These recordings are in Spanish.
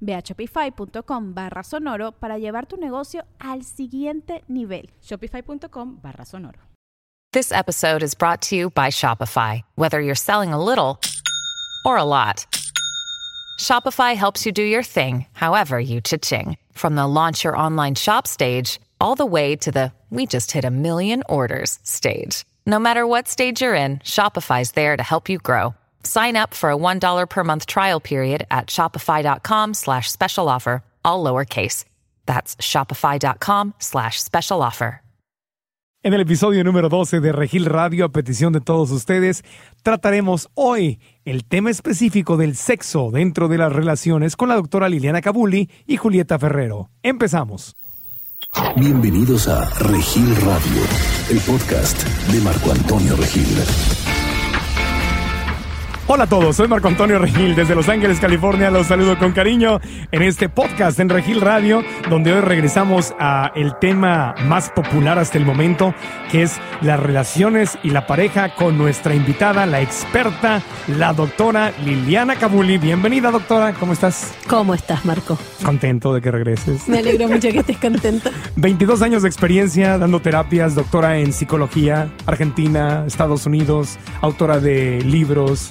Ve a shopify.com barra sonoro para llevar tu negocio al siguiente nivel. Shopify.com barra sonoro. This episode is brought to you by Shopify. Whether you're selling a little or a lot, Shopify helps you do your thing, however you cha-ching. From the launch your online shop stage, all the way to the we just hit a million orders stage. No matter what stage you're in, Shopify's there to help you grow. Sign up for a $1 per month trial period at shopify.com slash special offer, all lowercase. That's shopify.com slash special offer. En el episodio número 12 de Regil Radio, a petición de todos ustedes, trataremos hoy el tema específico del sexo dentro de las relaciones con la doctora Liliana Cabuli y Julieta Ferrero. Empezamos. Bienvenidos a Regil Radio, el podcast de Marco Antonio Regil. Hola a todos, soy Marco Antonio Regil desde Los Ángeles, California. Los saludo con cariño en este podcast en Regil Radio, donde hoy regresamos a el tema más popular hasta el momento, que es las relaciones y la pareja con nuestra invitada, la experta, la doctora Liliana Cabuli. Bienvenida, doctora, ¿cómo estás? ¿Cómo estás, Marco? Contento de que regreses. Me alegro mucho que estés contento. 22 años de experiencia dando terapias, doctora en psicología, Argentina, Estados Unidos, autora de libros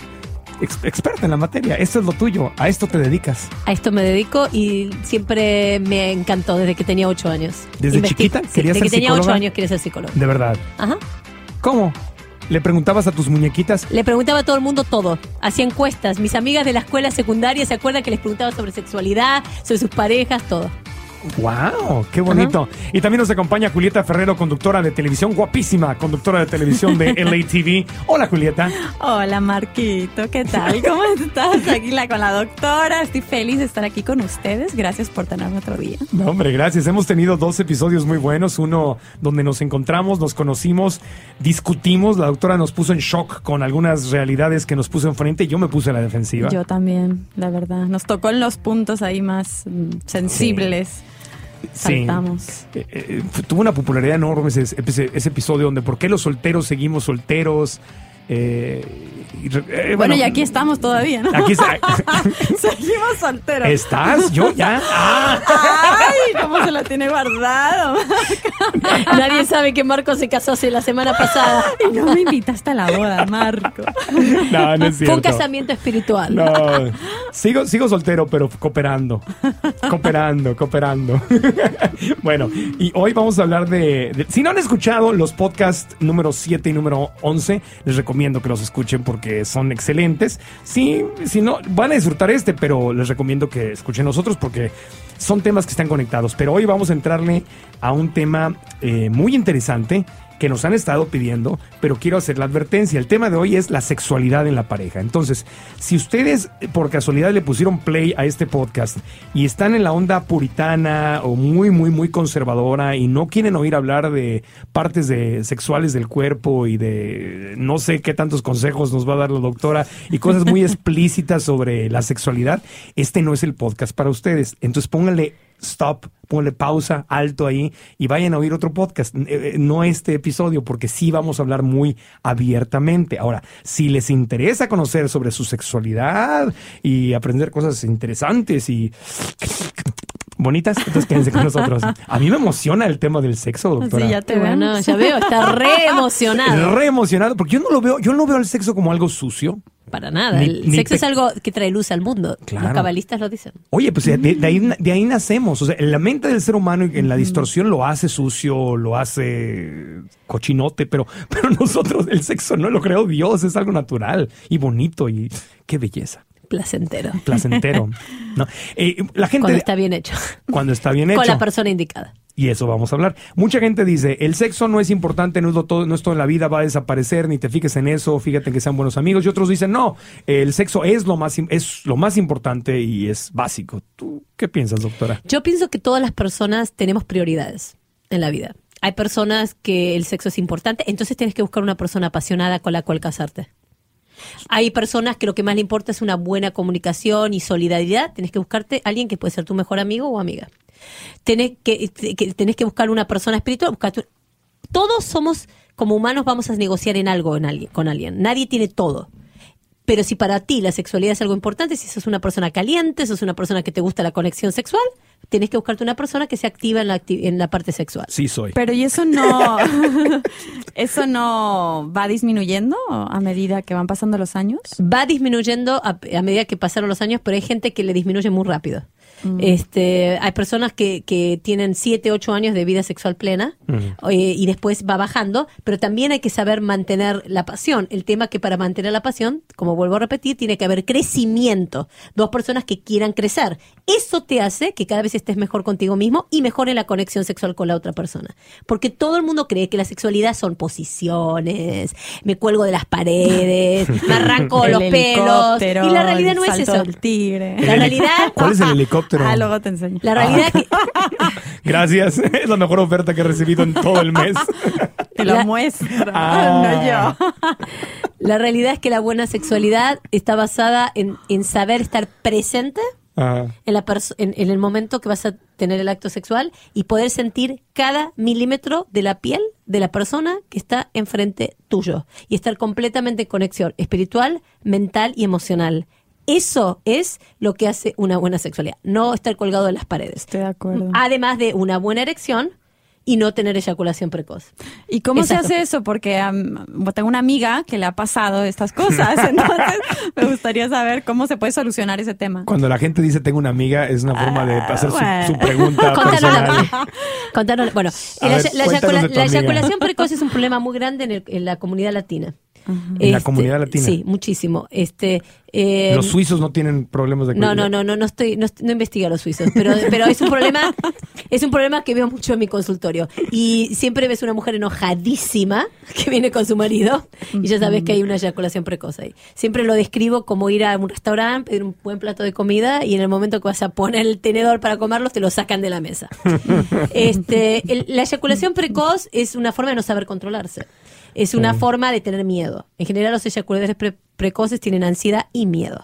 ex experta en la materia. Esto es lo tuyo. A esto te dedicas. A esto me dedico y siempre me encantó desde que tenía ocho años. ¿Desde chiquita? Sí, desde que tenía ocho años quería ser psicólogo. De verdad. Ajá. ¿Cómo? ¿Le preguntabas a tus muñequitas? Le preguntaba a todo el mundo todo. Hacía encuestas. Mis amigas de la escuela secundaria se acuerdan que les preguntaba sobre sexualidad, sobre sus parejas, todo. ¡Wow! ¡Qué bonito! Y también nos acompaña Julieta Ferrero, conductora de televisión, guapísima, conductora de televisión de LATV. Hola, Julieta. Hola, Marquito. ¿Qué tal? ¿Cómo estás? Aquí la, con la doctora. Estoy feliz de estar aquí con ustedes. Gracias por tenerme otro día. No, hombre, gracias. Hemos tenido dos episodios muy buenos. Uno donde nos encontramos, nos conocimos, discutimos. La doctora nos puso en shock con algunas realidades que nos puso enfrente y yo me puse a la defensiva. Yo también, la verdad. Nos tocó en los puntos ahí más mm, sensibles. Sí. Saltamos. Sí. Eh, eh, tuvo una popularidad enorme ese, ese, ese, episodio donde por qué los solteros seguimos solteros. Eh, y, bueno, bueno, y aquí estamos todavía, ¿no? Aquí está. Seguimos solteros. ¿Estás? ¿Yo ya? ¡Ah! ¡Ay! ¿Cómo se lo tiene guardado? Nadie sabe que Marco se casó hace la semana pasada. Y no me invitaste a la boda, Marco. No, no es cierto. Fue un casamiento espiritual. No. Sigo, sigo soltero, pero cooperando. Cooperando, cooperando. bueno, y hoy vamos a hablar de, de. Si no han escuchado los podcasts número 7 y número 11, les recomiendo que los escuchen porque son excelentes. Sí, si no, van a disfrutar este, pero les recomiendo que escuchen los otros porque son temas que están conectados. Pero hoy vamos a entrarle a un tema eh, muy interesante que nos han estado pidiendo, pero quiero hacer la advertencia. El tema de hoy es la sexualidad en la pareja. Entonces, si ustedes por casualidad le pusieron play a este podcast y están en la onda puritana o muy, muy, muy conservadora y no quieren oír hablar de partes de sexuales del cuerpo y de no sé qué tantos consejos nos va a dar la doctora y cosas muy explícitas sobre la sexualidad, este no es el podcast para ustedes. Entonces, pónganle stop, ponle pausa, alto ahí y vayan a oír otro podcast, eh, no este episodio, porque sí vamos a hablar muy abiertamente. Ahora, si les interesa conocer sobre su sexualidad y aprender cosas interesantes y bonitas, entonces quédense con nosotros. A mí me emociona el tema del sexo, doctora. Sí, ya te veo, no, ya veo, está re emocionado. Re emocionado, porque yo no lo veo, yo no veo el sexo como algo sucio. Para nada. Ni- el ni sexo es algo que trae luz al mundo. Claro. Los cabalistas lo dicen. Oye, pues de, de ahí, de ahí nacemos. O sea, en la mente del ser humano, en la distorsión, lo hace sucio, lo hace cochinote, pero, pero nosotros, el sexo no lo creó Dios, es algo natural y bonito y qué belleza. Placentero. Placentero. ¿no? Eh, la gente. Cuando está bien hecho. cuando está bien hecho. Con la persona indicada. Y eso vamos a hablar. Mucha gente dice, el sexo no es importante, no es, todo, no es todo en la vida, va a desaparecer, ni te fijes en eso, fíjate en que sean buenos amigos. Y otros dicen, no, el sexo es lo más, es lo más importante y es básico. ¿Tú qué piensas, doctora? Yo pienso que todas las personas tenemos prioridades en la vida. Hay personas que el sexo es importante, entonces tienes que buscar una persona apasionada con la cual casarte. Hay personas que lo que más le importa es una buena comunicación y solidaridad. Tienes que buscarte a alguien que puede ser tu mejor amigo o amiga. Tenés que, que- tenés que buscar una persona espiritual. Todos somos, como humanos, vamos a negociar en algo en alguien, con alguien. Nadie tiene todo. Pero si para ti la sexualidad es algo importante, si sos una persona caliente, sos una persona que te gusta la conexión sexual, tenés que buscarte una persona que se activa en la, acti- en la parte sexual. Sí soy. Pero y eso no, eso no va disminuyendo a medida que van pasando los años. va disminuyendo a, a medida que pasaron los años, pero hay gente que le disminuye muy rápido. Mm. Este, hay personas que, que tienen 7, 8 años de vida sexual plena eh, y después va bajando, pero también hay que saber mantener la pasión. El tema que para mantener la pasión, como vuelvo a repetir, tiene que haber crecimiento. Dos personas que quieran crecer. Eso te hace que cada vez estés mejor contigo mismo y mejor en la conexión sexual con la otra persona. Porque todo el mundo cree que la sexualidad son posiciones, me cuelgo de las paredes, me arranco los pelos. Y la realidad no es eso. del tigre. La realidad, ¿Cuál es el helicóptero? Ah, luego te enseño. la realidad que Gracias. Es la mejor oferta que he recibido en todo el mes. Te lo La- muestro, Ah. no yo. La realidad es que la buena sexualidad está basada en, en saber estar presente en, la en, en el momento que vas a tener el acto sexual y poder sentir cada milímetro de la piel de la persona que está enfrente tuyo y estar completamente en conexión espiritual, mental y emocional. Eso es lo que hace una buena sexualidad, no estar colgado de las paredes. Estoy de acuerdo. Además de una buena erección y no tener eyaculación precoz. ¿Y cómo Exacto. se hace eso? Porque tengo una amiga que le ha pasado estas cosas, entonces me gustaría saber cómo se puede solucionar ese tema. Cuando la gente dice tengo una amiga, es una forma de hacer su- bueno. su, pregunta Contanos personal. la- contanos- bueno, A la, ver, la eyacula- la eyaculación precoz es un problema muy grande en, el- en la comunidad latina. En la comunidad latina. Sí, muchísimo. Este, eh, Los suizos no tienen problemas de no, no, no, no, no estoy, no, no investigué a los suizos, pero, pero es un problema, es un problema que veo mucho en mi consultorio. Y siempre ves una mujer enojadísima que viene con su marido y ya sabes que hay una eyaculación precoz ahí. Siempre lo describo como ir a un restaurante, pedir un buen plato de comida y en el momento que vas a poner el tenedor para comerlos te lo sacan de la mesa. Este, el- la eyaculación precoz es una forma de no saber controlarse. Es una forma de tener miedo. En general los eyaculadores pre- precoces tienen ansiedad y miedo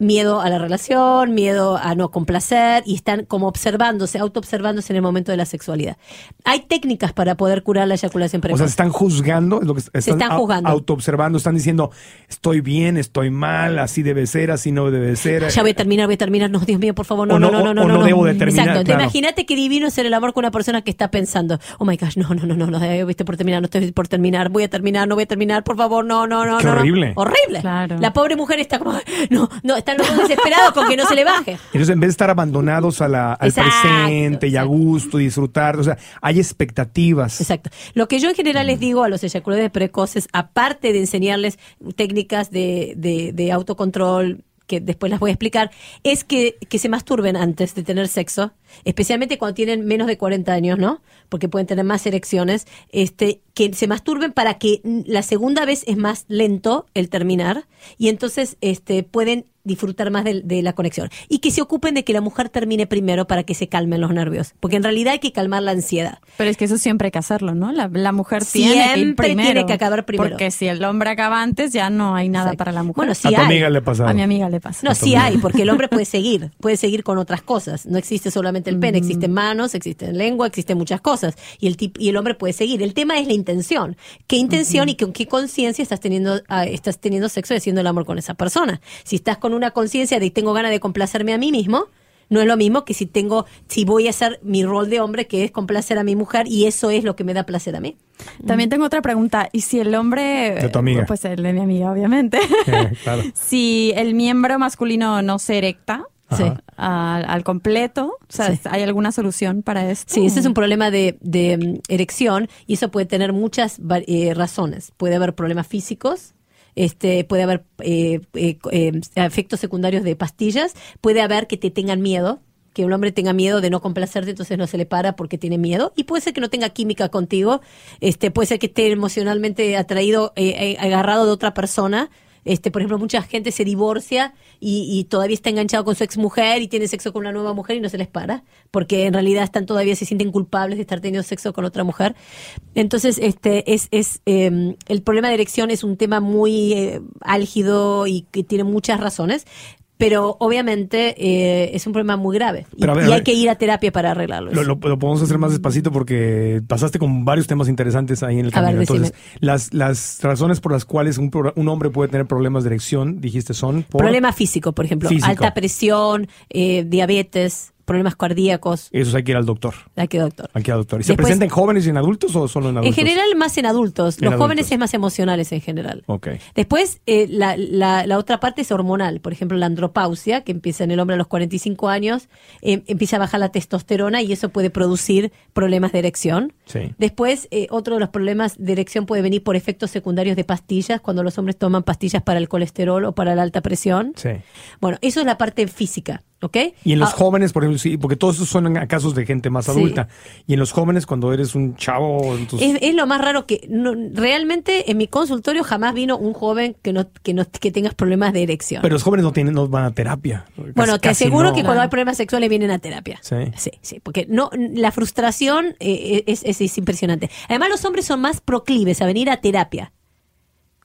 miedo a la relación, miedo a no complacer y están como observándose, autoobservándose en el momento de la sexualidad. Hay técnicas para poder curar la eyaculación O precoz. sea, se están juzgando, es lo que están, están au- juzgando. autoobservando, están diciendo, estoy bien, estoy mal, así debe ser, así no debe ser. ya voy a terminar, voy a terminar. No, Dios mío, por favor, no, O no, no- no, no, o no. no debo de terminar, Exacto. claro. Imagínate que divino es el amor con una persona que está pensando, oh my gosh, no, no, no, no, no, eh, viste por terminar, no estoy por terminar, voy a terminar, no voy a terminar, por favor, no, no, no, Qué no, no. horrible. Horrible. Claro. La pobre mujer está como, no, no, están los dos desesperados con que no se le baje. Entonces, en vez de estar abandonados a la- al Exacto, presente y a gusto y disfrutar, o sea, hay expectativas. Exacto. Lo que yo en general les digo a los eyaculadores precoces, aparte de enseñarles técnicas de, de, de autocontrol, que después las voy a explicar, es que, que se masturben antes de tener sexo, especialmente cuando tienen menos de 40 años, ¿no? Porque pueden tener más erecciones, este, que se masturben para que la segunda vez es más lento el terminar y entonces este, pueden disfrutar más de, de la conexión. Y que se ocupen de que la mujer termine primero para que se calmen los nervios, porque en realidad hay que calmar la ansiedad. Pero es que eso siempre hay que hacerlo, ¿no? La, la mujer tiene que ir Siempre primero. tiene que acabar primero. Porque si el hombre acaba antes, ya no hay nada Exacto. para la mujer. Bueno, sí a tu hay. amiga le pasaba. A mi amiga le pasa. No, sí hay, porque el hombre puede seguir, puede seguir con otras cosas. No existe solamente el pene, Mm. existen manos, existen lengua, existen muchas cosas. Y el tip- y el hombre puede seguir. El tema es la intención. ¿Qué intención y con qué conciencia estás teniendo ah, estás teniendo sexo y haciendo el amor con esa persona? Si estás con una conciencia de tengo ganas de complacerme a mí mismo, no es lo mismo que si tengo si voy a hacer mi rol de hombre que es complacer a mi mujer y eso es lo que me da placer a mí. También tengo otra pregunta. ¿Y si el hombre... De tu amiga. Pues el de mi amiga, obviamente. Eh, claro. si el miembro masculino no se erecta Sí. al, al completo, o sea, Sí. ¿hay alguna solución para esto? Sí, ese es un problema de, de, mm, erección y eso puede tener muchas eh, razones. Puede haber problemas físicos, este, puede haber eh, eh, eh, efectos secundarios de pastillas, puede haber que te tengan miedo, que un hombre tenga miedo de no complacerte, entonces no se le para porque tiene miedo. Y puede ser que no tenga química contigo, este, puede ser que esté emocionalmente atraído, eh, eh, agarrado de otra persona. Este, por ejemplo, mucha gente se divorcia y, y todavía está enganchado con su ex mujer y tiene sexo con una nueva mujer y no se les para, porque en realidad están todavía se sienten culpables de estar teniendo sexo con otra mujer. Entonces, este es, es eh, el problema de erección es un tema muy eh, álgido y que tiene muchas razones. Pero obviamente eh, es un problema muy grave y, ver, hay que ir a terapia para arreglarlo. Lo, lo- lo podemos hacer más despacito porque pasaste con varios temas interesantes ahí en el A ver, camino. Entonces, las, las razones por las cuales un, un hombre puede tener problemas de erección, dijiste, son por... Problema físico, por ejemplo, Físico. alta presión, eh, diabetes, problemas cardíacos. Esos hay que ir al doctor. Hay que doctor. Hay que ir al doctor. ¿Y se presenta en jóvenes y en adultos o solo en adultos? En general, más en adultos. En Los adultos. jóvenes es más emocionales en general. Ok. Después, eh, la, la- la otra parte es hormonal. Por ejemplo, la andropausia, que empieza en el hombre a los 45 años, eh, empieza a bajar la testosterona y eso puede producir problemas de erección. Sí. Después, eh, otro de los problemas de erección puede venir por efectos secundarios de pastillas, cuando los hombres toman pastillas para el colesterol o para la alta presión. Sí. Bueno, eso es la parte física, ¿ok? Y en los Ah, jóvenes, por ejemplo, sí, porque todos esos son a casos de gente más Sí. adulta. Y en los jóvenes, cuando eres un chavo, entonces... Es, es lo más raro que no- realmente en mi consultorio jamás vino un joven que no que no que tengas problemas de erección. Pero los jóvenes no tienen, no van a terapia. bueno, te aseguro no. que cuando hay problemas sexuales vienen a terapia. Sí. Sí, sí, porque no la frustración eh, es, es- es impresionante. Además los hombres son más proclives a venir a terapia.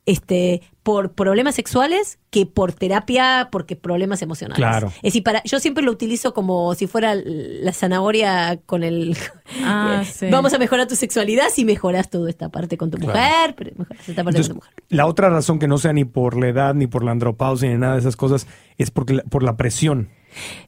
Este, por problemas sexuales que por terapia porque problemas emocionales. Claro. Es decir, para, yo siempre lo utilizo como si fuera la zanahoria con el Ah, eh, sí. vamos a mejorar tu sexualidad si mejoras toda esta parte con tu mujer, pero mejoras esta parte Entonces, con tu mujer. la otra razón que no sea ni por la edad, ni por la andropausia, ni nada de esas cosas, es porque la- por la presión.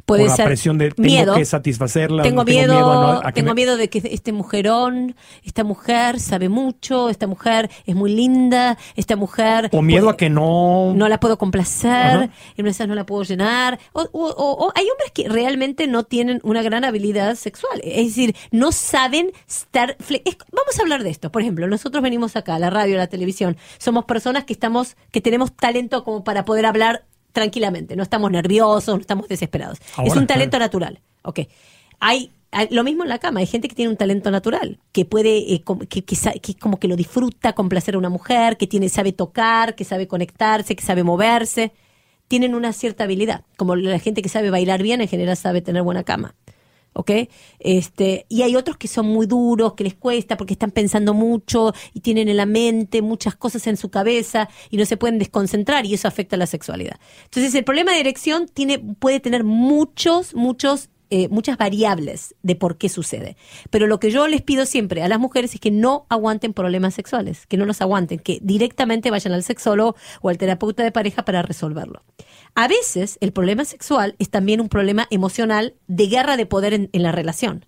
Puede por la ser presión de tengo miedo. que satisfacerla. Tengo no miedo, a no- a que tengo me- miedo de que este mujerón, esta mujer sabe mucho, esta mujer es muy linda, esta mujer O miedo puede- a que no... no la puedo complacer, en no la puedo llenar. O, o- o- o hay hombres que realmente no tienen una gran habilidad sexual. Es decir, no saben estar. es- vamos a hablar de esto. Por ejemplo, nosotros venimos acá, a la radio, a la televisión. Somos personas que estamos, que tenemos talento como para poder hablar tranquilamente. No estamos nerviosos, no estamos desesperados. Ahora, es un talento claro. natural. Ok. Hay, lo mismo en la cama, hay gente que tiene un talento natural, que puede, eh, que, que que como que lo disfruta complacer a una mujer, que tiene, sabe tocar, que sabe conectarse, que sabe moverse, tienen una cierta habilidad, como la gente que sabe bailar bien en general sabe tener buena cama. ¿Ok? Este, y hay otros que son muy duros, que les cuesta porque están pensando mucho y tienen en la mente muchas cosas en su cabeza y no se pueden desconcentrar y eso afecta la sexualidad. Entonces, el problema de erección tiene, puede tener muchos, muchos eh, muchas variables de por qué sucede. Pero lo que yo les pido siempre a las mujeres es que no aguanten problemas sexuales, que no los aguanten, que directamente vayan al sexólogo o al terapeuta de pareja para resolverlo. A veces el problema sexual es también un problema emocional de guerra de poder en, en la relación.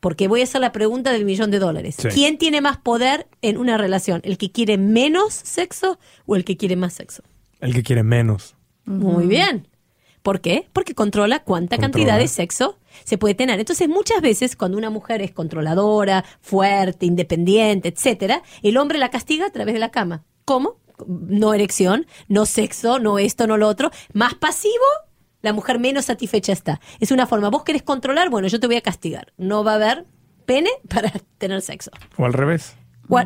Porque voy a hacer la pregunta del millón de dólares. Sí. ¿Quién tiene más poder en una relación? ¿El que quiere menos sexo o el que quiere más sexo? El que quiere menos. Muy bien. ¿Por qué? Porque controla cuánta Controla. cantidad de sexo se puede tener. Entonces, muchas veces cuando una mujer es controladora, fuerte, independiente, etcétera, el hombre la castiga a través de la cama. ¿Cómo? No erección, no sexo, no esto, no lo otro. Más pasivo, la mujer menos satisfecha está. Es una forma. Vos querés controlar, bueno, yo te voy a castigar. No va a haber pene para tener sexo. O al revés.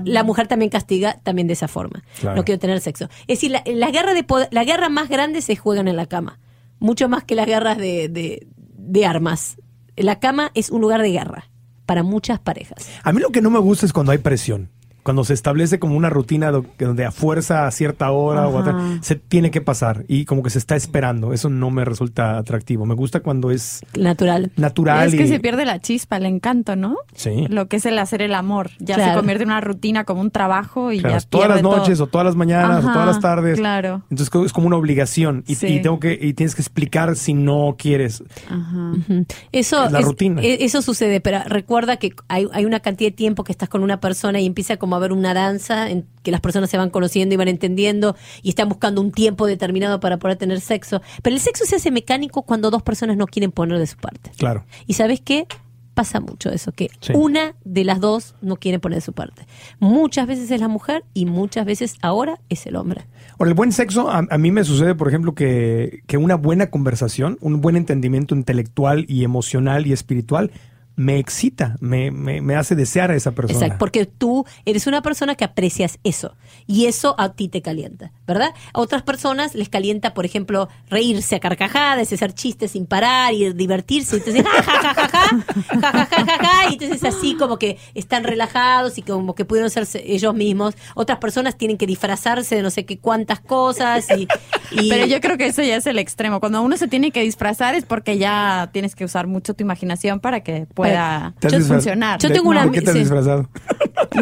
La mujer también castiga también de esa forma. Claro. No quiero tener sexo. Es decir, la, la guerra de poder- la guerra más grande se juegan en la cama. Mucho más que las guerras de, de, de armas. La cama es un lugar de guerra para muchas parejas. A mí lo que no me gusta es cuando hay presión. Cuando se establece como una rutina do- donde a fuerza a cierta hora o a se tiene que pasar y como que se está esperando. Eso no me resulta atractivo. Me gusta cuando es Natural. natural. es que y- se pierde la chispa, el encanto, ¿no? Sí. Lo que es el hacer el amor. Ya Claro. se convierte en una rutina como un trabajo y Claro, ya todas las noches todo. o todas las mañanas o todas las tardes. Claro. Entonces es como una obligación y, Sí. y tengo que y tienes que explicar si no quieres. Ajá. Eso Es la rutina. e- Eso sucede, pero recuerda que hay, hay una cantidad de tiempo que estás con una persona y empieza como como a ver una danza en que las personas se van conociendo y van entendiendo y están buscando un tiempo determinado para poder tener sexo. Pero el sexo se hace mecánico cuando dos personas no quieren poner de su parte. Claro. ¿Y sabes qué? Pasa mucho eso, que Sí. una de las dos no quiere poner de su parte. Muchas veces es la mujer y muchas veces ahora es el hombre. Ahora, el buen sexo, a, a mí me sucede, por ejemplo, que, que una buena conversación, un buen entendimiento intelectual y emocional y espiritual me excita, me, me, me, hace desear a esa persona. Porque tú eres una persona que aprecias eso y eso a ti te calienta, ¿verdad? A otras personas les calienta, por ejemplo, reírse a carcajadas, hacer chistes sin parar y divertirse. Entonces, ja, ja, ja, ja, ja, ja, y entonces así como que están relajados y como que pudieron ser ellos mismos. Otras personas tienen que disfrazarse de no sé qué cuántas cosas. Y. Pero yo creo que eso ya es el extremo. Cuando uno se tiene que disfrazar es porque ya tienes que usar mucho tu imaginación para que puedas pueda ¿Te has yo- funcionar. Yo ¿De- tengo una- ¿De qué te has sí. disfrazado?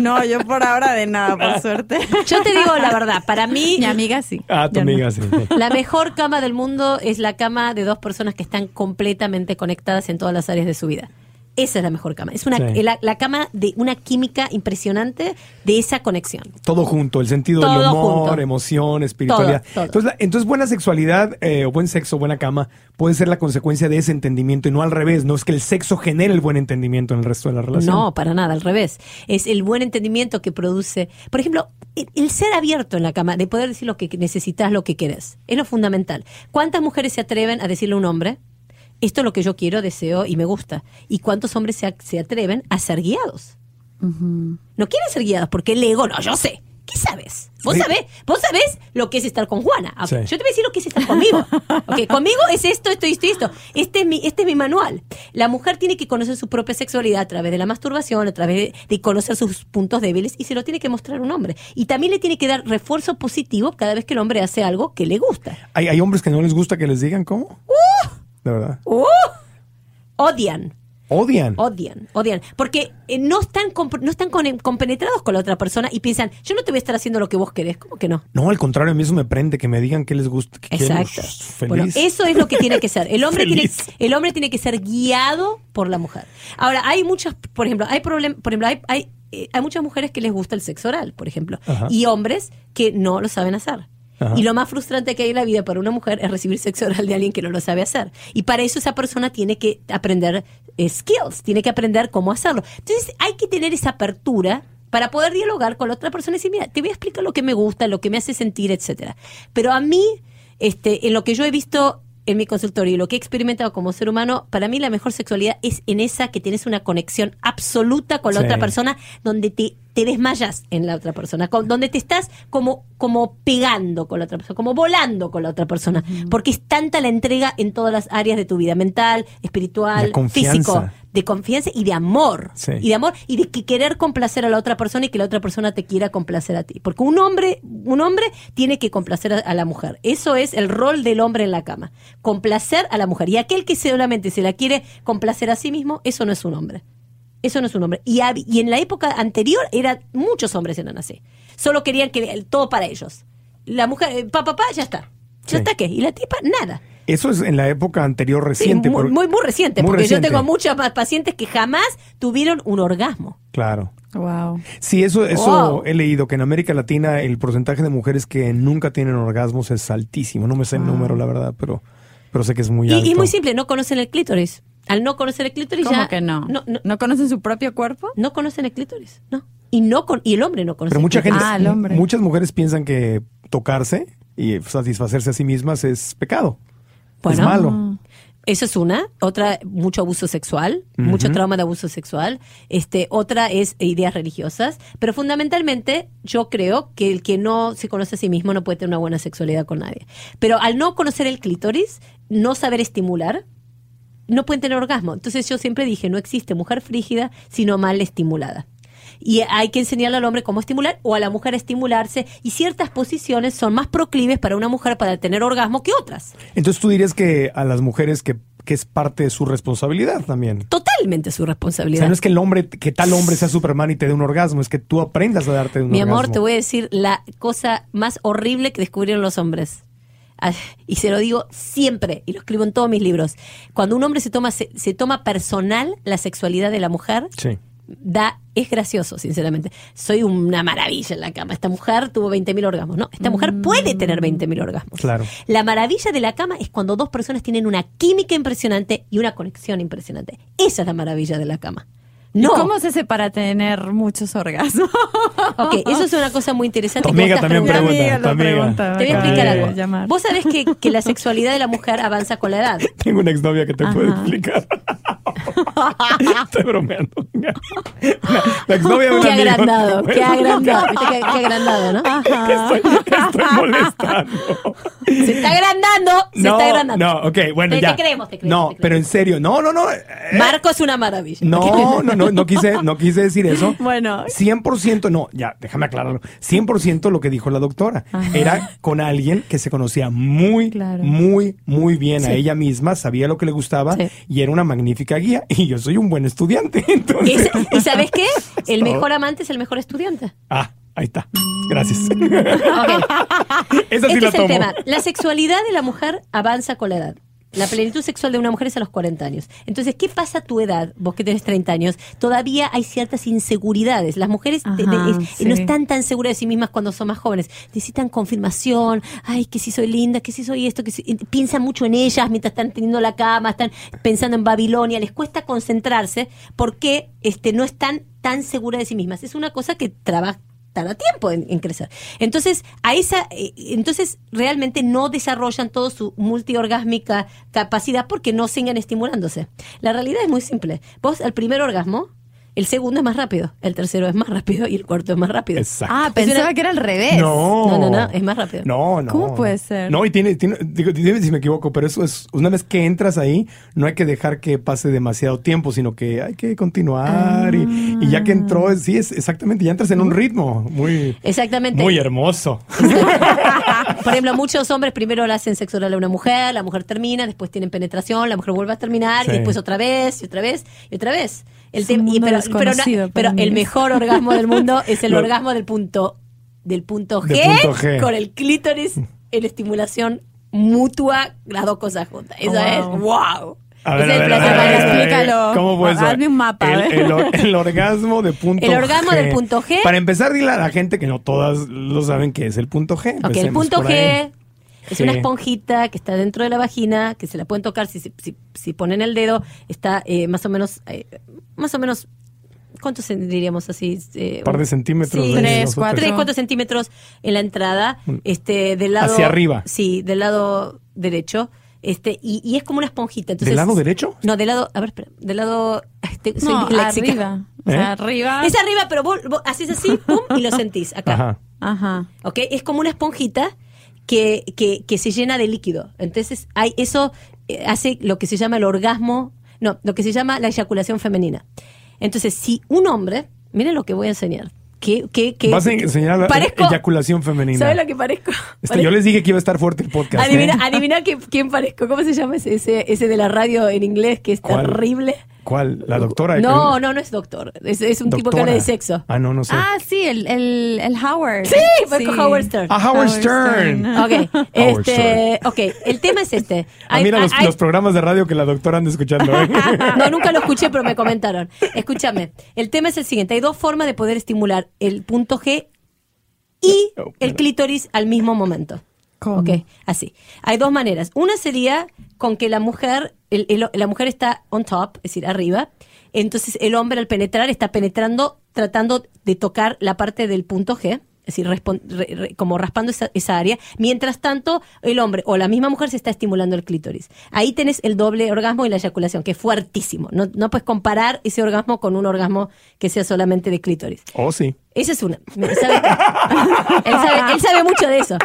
No, yo por ahora de nada, por suerte. yo te digo la verdad, para mí Mi amiga sí. Ah, tu Yo no. amiga, sí. La mejor cama del mundo es la cama de dos personas que están completamente conectadas en todas las áreas de su vida. Esa es la mejor cama. Es una, Sí. la, la cama de una química impresionante de esa conexión. Todo junto, el sentido del humor, junto. emoción, espiritualidad. Todo, todo. Entonces, la- entonces, buena sexualidad eh, o buen sexo, buena cama, puede ser la consecuencia de ese entendimiento y no al revés. No es que el sexo genere el buen entendimiento en el resto de la relación. No, para nada, al revés. Es el buen entendimiento que produce. Por ejemplo, el, el ser abierto en la cama, de poder decir lo que necesitas, lo que querés. Es lo fundamental. ¿Cuántas mujeres se atreven a decirle a un hombre? Esto es lo que yo quiero, deseo y me gusta. ¿Y cuántos hombres se, se atreven a ser guiados? No quieren ser guiados porque el ego, no, yo sé. ¿Qué sabes? Vos Sí. sabés, vos sabés lo que es estar con Juana. Ok, Sí. Yo te voy a decir lo que es estar conmigo. Ok, conmigo es esto, esto, esto y esto. Este es, mi, este es mi manual. La mujer tiene que conocer su propia sexualidad a través de la masturbación, a través de, conocer sus puntos débiles y se lo tiene que mostrar un hombre. Y también le tiene que dar refuerzo positivo cada vez que el hombre hace algo que le gusta. ¿Hay, hay hombres que no les gusta que les digan cómo. De verdad. ¡Uh! Odian. Odian. Odian, odian, porque eh, no están comp- no están con- compenetrados con la otra persona y piensan, yo no te voy a estar haciendo lo que vos querés, ¿cómo que no? No, al contrario, a mí eso me prende, que me digan qué les gusta. Que quieren. Exacto. Feliz. Bueno, eso es lo que tiene que ser. El hombre tiene, el hombre tiene que ser guiado por la mujer. Ahora, hay muchas, por ejemplo, hay problem, por ejemplo, hay, hay, eh, hay muchas mujeres que les gusta el sexo oral, por ejemplo, Ajá. y hombres que no lo saben hacer. Ajá. Y lo más frustrante que hay en la vida para una mujer es recibir sexo oral de alguien que no lo sabe hacer. Y para eso esa persona tiene que aprender eh, skills, tiene que aprender cómo hacerlo. Entonces hay que tener esa apertura para poder dialogar con la otra persona y decir, mira, te voy a explicar lo que me gusta, lo que me hace sentir, etcétera. Pero a mí, este, en lo que yo he visto en mi consultorio y lo que he experimentado como ser humano, para mí la mejor sexualidad es en esa que tienes una conexión absoluta con la Sí. otra persona, donde te, te desmayas en la otra persona, con- donde te estás como, como pegando con la otra persona, como volando con la otra persona, porque es tanta la entrega en todas las áreas de tu vida, mental, espiritual, físico, de confianza y de amor, Sí. y de amor y de que querer complacer a la otra persona y que la otra persona te quiera complacer a ti, porque un hombre, un hombre tiene que complacer a, a la mujer, eso es el rol del hombre en la cama, complacer a la mujer y aquel que solamente se la quiere complacer a sí mismo, eso no es un hombre. Eso no es un hombre. Y, en la época anterior, era, muchos hombres eran así. Solo querían que el- todo para ellos. La mujer, eh, pa, pa, pa, ya está. Sí. ¿Ya está qué? Y la tipa, nada. Eso es en la época anterior Sí, reciente. muy, muy, muy reciente, muy porque reciente. yo tengo muchas más pacientes que jamás tuvieron un orgasmo. Claro. Wow. Sí, eso, eso Wow. he leído, que en América Latina el porcentaje de mujeres que nunca tienen orgasmos es altísimo. No me sé el número, la verdad, pero, pero sé que es muy Y, alto. y muy simple, no conocen el clítoris. Al no conocer el clítoris ¿Cómo ya... que no? No, no, ¿No conocen su propio cuerpo? no conocen el clítoris, no. Y, no con, y el hombre no conoce Pero el mucha gente, clítoris. Ah, el hombre. muchas mujeres piensan que tocarse y satisfacerse a sí mismas es pecado. es Bueno. malo. Eso es una, otra mucho abuso sexual, mucho trauma de abuso sexual, este otra es ideas religiosas, pero fundamentalmente yo creo que el que no se conoce a sí mismo no puede tener una buena sexualidad con nadie. Pero al no conocer el clítoris, no saber estimular, no pueden tener orgasmo. Entonces yo siempre dije, no existe mujer frígida, sino mal estimulada. Y hay que enseñarle al hombre cómo estimular o a la mujer a estimularse y ciertas posiciones son más proclives para una mujer para tener orgasmo que otras. Entonces tú dirías que a las mujeres que, que es parte de su responsabilidad también. Totalmente su O responsabilidad. sea, no es que el hombre, que tal hombre sea Superman y te dé un orgasmo, es que tú aprendas a darte un Mi orgasmo. amor, te voy a decir la cosa más horrible que descubrieron los hombres. Y se lo digo siempre, y lo escribo en todos mis libros. Cuando un hombre se toma, se, se toma personal la sexualidad de la mujer, Sí. da, es gracioso, sinceramente. Soy una maravilla en la cama. Esta mujer tuvo 20.000 orgasmos. No, esta mujer puede tener 20.000 orgasmos. Claro. La maravilla de la cama es cuando dos personas tienen una química impresionante y una conexión impresionante. Esa es la maravilla de la cama. ¿Y No. ¿Cómo se hace para tener muchos orgasmos? Ok, eso es una cosa muy interesante. Tu amiga también pregunta. lo amiga. pregunta, Te voy a explicar algo. llamar. Vos sabés que, que la sexualidad de la mujer avanza con la edad. Tengo una exnovia que te puede Ajá. explicar. Estoy bromeando. La, la exnovia de un Qué amigo. agrandado, qué agrandado. ¿Viste qué, qué agrandado, ¿no? Estoy, estoy molestando. Se está agrandando, se no, está agrandando. no, ok, bueno, Te- ya. te creemos, te creemos, No, te creemos. pero en serio, no, no, no. eh, Marco es una maravilla. No, no, no, no quise, no quise decir eso. Bueno. 100%, no, ya, déjame aclararlo. 100% lo que dijo la doctora. Era con alguien que se conocía muy, Claro. muy, muy bien a ella misma, sabía lo que le gustaba Sí. y era una magnífica guía. Y yo soy un buen estudiante. Entonces, Es- ¿Y sabes qué? El mejor amante es el mejor estudiante. ah, ahí está. Gracias. Ok. Esa sí este la es el tomo. tema. La sexualidad de la mujer avanza con la edad. La plenitud sexual de una mujer es a los 40 años. Entonces, ¿qué pasa a tu edad? Vos que tenés 30 años, todavía hay ciertas inseguridades. Las mujeres Ajá, te- es- sí. no están tan seguras de sí mismas cuando son más jóvenes. Necesitan confirmación. Ay, que si soy linda, que si soy esto, que si... Piensan mucho en ellas mientras están teniendo la cama, están pensando en Babilonia. Les cuesta concentrarse porque este, no están tan seguras de sí mismas. Es una cosa que trabaja tarda tiempo en, crecer. Entonces, a esa, eh, entonces realmente no desarrollan toda su multiorgásmica capacidad porque no siguen estimulándose. La realidad es muy simple. Vos al primer orgasmo, el segundo es más rápido, el tercero es más rápido y el cuarto es más rápido. Exacto. Ah, pensaba que era al revés. No. No, no, no, es más rápido. No, no. ¿Cómo puede ser? No, y tiene, tiene digo, dime si me equivoco, pero eso es, una vez que entras ahí, no hay que dejar que pase demasiado tiempo, sino que hay que continuar. Y, y ya que entró, Ah. sí, es exactamente, ya entras en un ritmo muy, Exactamente. muy hermoso. Por ejemplo, muchos hombres primero le hacen sexo oral a una mujer, la mujer termina, después tienen penetración, la mujer vuelve a terminar, Sí. y después otra vez, y otra vez, y otra vez. El Es un tem- y pero, pero, pero mí. el mejor orgasmo del mundo es el orgasmo del punto del punto G, Del punto G. con el clítoris en estimulación mutua, las dos cosas juntas. Eso Wow. es wow. A ver, es el a placer ver, para a ver, las- a ver, explícalo. Hazme un mapa, El, ver. el or- el orgasmo de punto El orgasmo G. del punto G. Para empezar, dile a la gente que no todas lo saben que es el punto G. Ok, el punto. G es Sí. una esponjita que está dentro de la vagina, que se la pueden tocar si, si, si- ponen el dedo, está eh, más o menos, eh, más o menos, ¿cuántos diríamos así? Eh, Un par de centímetros. Sí, de Tres, nosotros. cuatro. Tres, cuatro centímetros en la entrada, este, del lado... Hacia arriba. Sí, del lado derecho. Este, y, y es como una esponjita. Entonces, ¿Del lado derecho? No, del lado, a ver, espera, del lado, este, soy No, arriba. O ¿Eh? sea, arriba. Es arriba, pero vos, vos haces así, pum, y lo sentís acá. Ajá. Ajá. ¿ok? Es como una esponjita que, que, que se llena de líquido. Entonces, hay, eso eh, hace lo que se llama el orgasmo, no, lo que se llama la eyaculación femenina. Entonces, si un hombre, miren lo que voy a enseñar. Que, que, que, Vas a enseñar la parezco- eyaculación femenina. ¿Sabes lo que parezco? Este, yo les dije que iba a estar fuerte el podcast. ¿eh? Adivina, adivina qué- quién parezco. ¿Cómo se llama ese, ese, ese de la radio en inglés que es ¿Cuál? terrible? ¿Cuál? ¿La doctora? No, no, no es doctor. Es, es un tipo que habla de sexo. Ah, no, no sé. Ah, sí, el, el, el Howard. Sí, fue con Howard Stern. Ah, Howard Stern. Ok, Howard este, ok, el tema es este. Ah, mira los programas de radio que la doctora anda escuchando. ¿eh? No, nunca lo escuché, pero me comentaron. Escúchame, el tema es el siguiente. Hay dos formas de poder estimular el punto G y Oh, el clítoris al mismo momento. ¿Cómo? Ok, así. Hay dos maneras. Una sería con que la mujer, el- el- la mujer está on top, es decir, arriba. Entonces el hombre al penetrar está penetrando, tratando de tocar la parte del punto G. Es decir, como raspando esa, esa área. Mientras tanto, el hombre o la misma mujer se está estimulando el clítoris. Ahí tenés el doble orgasmo y la eyaculación, que es fuertísimo. No, no puedes comparar ese orgasmo con un orgasmo que sea solamente de clítoris. Oh, sí. Esa es una. Él sabe, él sabe- él sabe mucho de eso.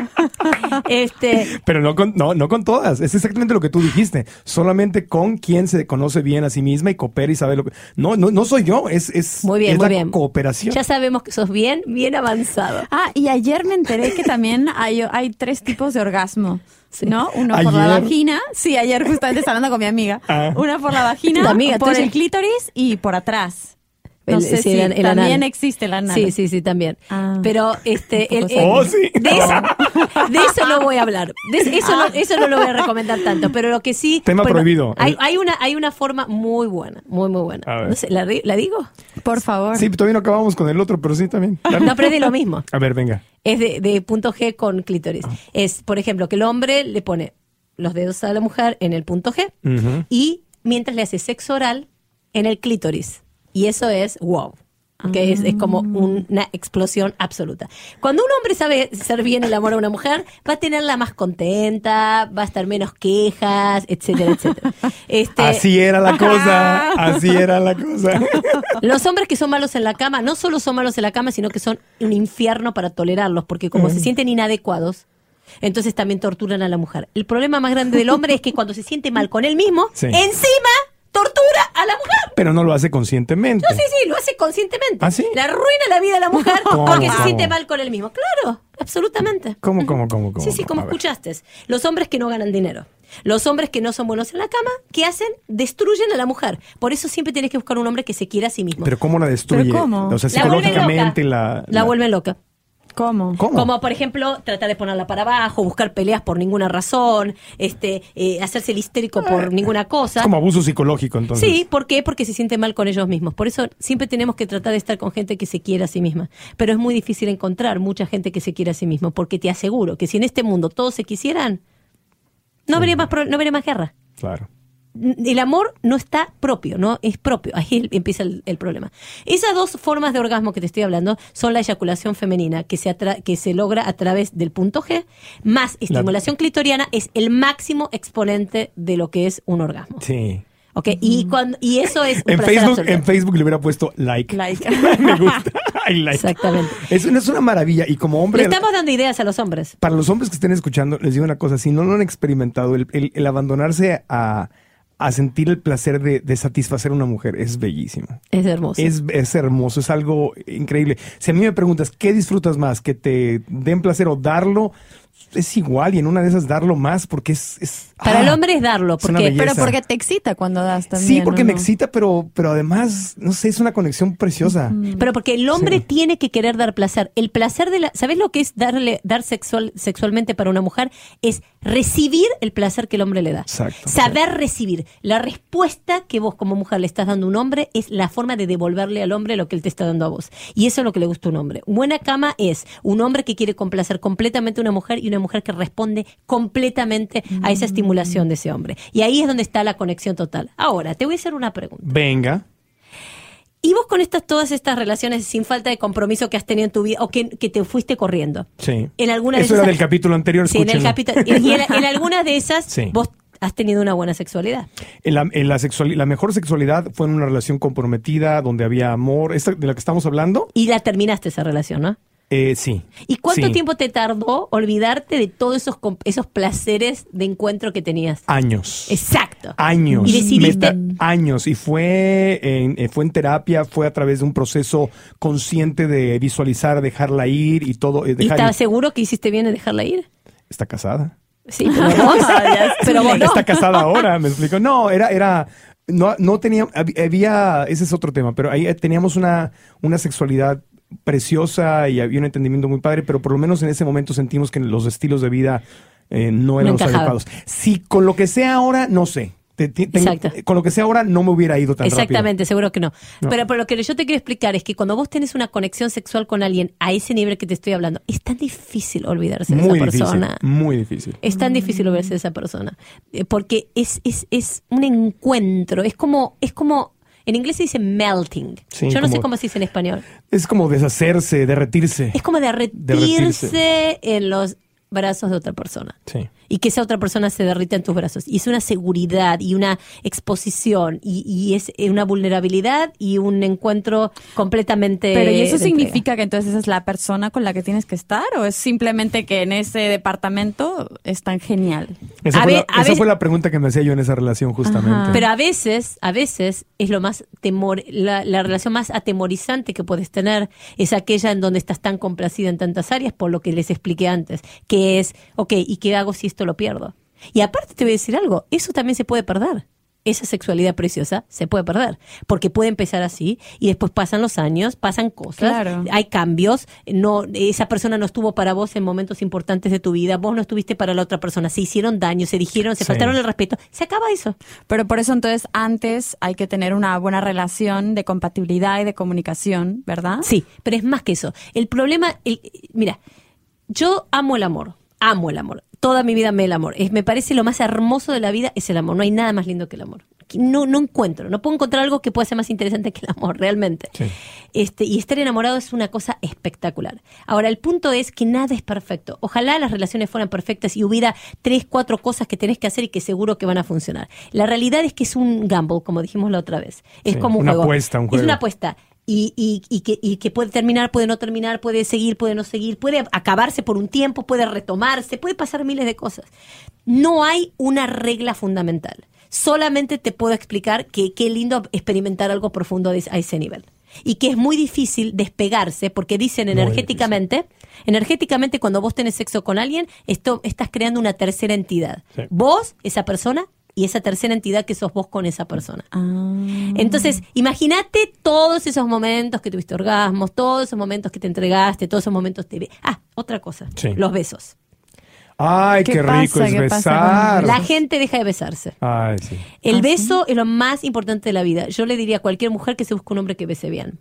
Este, Pero no con, no, no con todas. Es exactamente lo que tú dijiste. Solamente con quien se conoce bien a sí misma y coopera y sabe lo que. No, no, no soy yo. Es, es, muy bien, es muy la bien. cooperación. Ya sabemos que sos bien, bien avanzado. Ah, y ayer me enteré que también hay, hay tres tipos de orgasmo. ¿No? Uno por la vagina. Sí, ayer justamente estaba hablando con mi amiga. Ah. Una por la vagina, amiga, por el clítoris y por atrás. No El- sé si el- el también anal. existe el anal. Sí, sí, sí, también. Ah. Pero este, el- Tampoco el- Oh, sí. de, eso, de eso no voy a hablar. De eso, no, eso no lo voy a recomendar tanto. Pero lo que sí. Tema bueno, prohibido. Hay, hay una, hay una forma muy buena, muy, muy buena. A ver. No sé, ¿la, di- la digo? Por favor. Sí, todavía no acabamos con el otro, pero sí también. Dale. No, pero es de lo mismo. A ver, venga. Es de, de punto G con clítoris. Ah. Es, por ejemplo, que el hombre le pone los dedos a la mujer en el punto G y mientras le hace sexo oral en el clítoris. Y eso es wow. Que es, es como una explosión absoluta. Cuando un hombre sabe hacer bien el amor a una mujer, va a tenerla más contenta, va a estar menos quejas, etcétera, etcétera. Este, Así era la cosa. Así era la cosa. los hombres que son malos en la cama, no solo son malos en la cama, sino que son un infierno para tolerarlos, porque como se sienten inadecuados, entonces también torturan a la mujer. El problema más grande del hombre es que cuando se siente mal con él mismo, Sí. encima tortura a la mujer. Pero no lo hace conscientemente. No, sí, sí, lo hace conscientemente. ¿Ah, sí? Le arruina la vida a la mujer ¿Cómo, porque se siente mal con él mismo. Claro, absolutamente. ¿Cómo, cómo, cómo, cómo? Sí, sí, como escuchaste. Los hombres que no ganan dinero. Los hombres que no son buenos en la cama, ¿qué hacen? Destruyen a la mujer. Por eso siempre tienes que buscar un hombre que se quiera a sí mismo. Pero ¿cómo la destruye? ¿Pero cómo? O sea, la psicológicamente loca. la, La vuelven loca. ¿Cómo? ¿Cómo? Como por ejemplo tratar de ponerla para abajo, buscar peleas por ninguna razón, este, eh, hacerse el histérico por ninguna cosa. Es como abuso psicológico, entonces. Sí, ¿por qué? Porque se siente mal con ellos mismos. Por eso siempre tenemos que tratar de estar con gente que se quiera a sí misma. Pero es muy difícil encontrar mucha gente que se quiera a sí mismo, porque te aseguro que si en este mundo todos se quisieran, no habría más pro- no habría más guerra. Claro. El amor no está propio, no es propio. Ahí empieza el, el problema. Esas dos formas de orgasmo que te estoy hablando son la eyaculación femenina, que se, atra- que se logra a través del punto G, más estimulación clitoriana, es el máximo exponente de lo que es un orgasmo. Sí. ¿Ok? Y, cuando, y eso es un En Facebook, absoluto. en Facebook le hubiera puesto like. Like. Me gusta. I like. Exactamente. Es, una- es una maravilla. Y como Le hombre, estamos dando ideas a los hombres. para los hombres que estén escuchando, les digo una cosa. Si no lo han experimentado, el, el- el abandonarse a, a sentir el placer de, de satisfacer a una mujer es bellísimo. Es hermoso. Es, es hermoso, es algo increíble. Si a mí me preguntas, ¿qué disfrutas más? ¿Que te den placer o darlo? Es igual y en una de esas darlo más porque es... es- Para ah, el hombre es darlo, porque. Pero porque te excita cuando das también. Sí, porque ¿o me excita, pero, pero además, no sé, es una conexión preciosa. Pero porque el hombre Sí. tiene que querer dar placer. El placer de la. ¿Sabes lo que es darle, dar sexual, sexualmente para una mujer? Es recibir el placer que el hombre le da. Exacto, Saber recibir. La respuesta que vos como mujer le estás dando a un hombre es la forma de devolverle al hombre lo que él te está dando a vos. Y eso es lo que le gusta a un hombre. Buena cama es un hombre que quiere complacer completamente a una mujer y una mujer que responde completamente a esa estimulación de ese hombre. Y ahí es donde está la conexión total. Ahora, te voy a hacer una pregunta. Venga. Y vos con estas, todas estas relaciones sin falta de compromiso que has tenido en tu vida o que, que te fuiste corriendo. Sí. En alguna de Eso era esas- del capítulo anterior, Sí, en el capítulo. Y en, en algunas de esas Sí. vos has tenido una buena sexualidad. En la, en la, sexuali- la mejor sexualidad fue en una relación comprometida, donde había amor. ¿Esta de la que estamos hablando? Y la terminaste esa relación, ¿no? Eh, sí. ¿Y cuánto Sí. tiempo te tardó olvidarte de todos esos, esos placeres de encuentro que tenías? Años. Exacto. Años. Y decidiste. Años. Y fue en, eh, fue en terapia, fue a través de un proceso consciente de visualizar, dejarla ir y todo. eh, ¿Y estabas ir. seguro que hiciste bien en dejarla ir? Está casada. Sí, pero vos, pero vos no. Está casada ahora, me explico. No, era, era, no, no tenía, hab- había, ese es otro tema, pero ahí teníamos una, una sexualidad preciosa y había un entendimiento muy padre, pero por lo menos en ese momento sentimos que los estilos de vida eh, no eran No los adecuados. Si con lo que sea ahora, no sé. Te- Exacto. con lo que sea ahora no me hubiera ido tan Exactamente, seguro que no. No. Pero, pero lo que yo te quiero explicar es que cuando vos tenés una conexión sexual con alguien a ese nivel que te estoy hablando, es tan difícil olvidarse de esa difícil, persona. muy difícil. Es tan difícil olvidarse de esa persona. Eh, Porque es, es, es un encuentro. Es como, es como, en inglés se dice melting. Sí, yo no sé cómo se dice en español. Es como deshacerse, derretirse. Es como derretirse, en los brazos de otra persona. Sí. Y que esa otra persona se derrita en tus brazos. Y es una seguridad y una exposición y, y es una vulnerabilidad y un encuentro completamente. Pero ¿y eso significa que entonces esa es la persona con la que tienes que estar? ¿O es simplemente que en ese departamento es tan genial? Esa, fue, la, esa veces- fue la pregunta que me hacía yo en esa relación justamente. Ajá. Pero a veces, a veces es lo más temor, la, la relación más atemorizante que puedes tener es aquella en donde estás tan complacida en tantas áreas por lo que les expliqué antes, que es, ok, ¿y qué hago si esto lo pierdo? Y aparte te voy a decir algo, eso también se puede perder. esa sexualidad preciosa se puede perder. Porque puede empezar así y después pasan los años, pasan cosas, Claro. hay cambios. No, esa persona no estuvo para vos en momentos importantes de tu vida, vos no estuviste para la otra persona. Se hicieron daño, se dijeron, se Sí. faltaron el respeto. Se acaba eso. Pero por eso entonces antes hay que tener una buena relación de compatibilidad y de comunicación, ¿verdad? Sí, pero es más que eso. El problema, el- mira, yo amo el amor, amo el amor. Toda mi vida amé el amor. Es, me parece lo más hermoso de la vida es el amor. No hay nada más lindo que el amor. No, no encuentro, no puedo encontrar algo que pueda ser más interesante que el amor, realmente. Sí. Este, y estar enamorado es una cosa espectacular. Ahora, el punto es que nada es perfecto. Ojalá las relaciones fueran perfectas y hubiera tres, cuatro cosas que tenés que hacer y que seguro que van a funcionar. La realidad es que es un gamble, como dijimos la otra vez. Es Sí, como un una juego. apuesta, un Es juego. una apuesta. Y, y, y que, y que puede terminar, puede no terminar, puede seguir, puede no seguir, puede acabarse por un tiempo, puede retomarse, puede pasar miles de cosas. No hay una regla fundamental. Solamente te puedo explicar que qué lindo experimentar algo profundo a ese- nivel. Y que es muy difícil despegarse porque dicen energéticamente, energéticamente cuando vos tenés sexo con alguien, esto estás creando una tercera entidad. Sí. Vos, esa persona, y esa tercera entidad que sos vos con esa persona. Ah. Entonces, imagínate todos esos momentos que tuviste orgasmos, todos esos momentos que te entregaste, todos esos momentos de... Ah, otra cosa, Sí. los besos. Ay, qué, ¿Qué rico pasa? es ¿Qué pasa besar. La gente deja de besarse. Ay, sí. El ¿Ah, beso es lo más importante de la vida. Yo le diría a cualquier mujer que se busque un hombre que bese bien.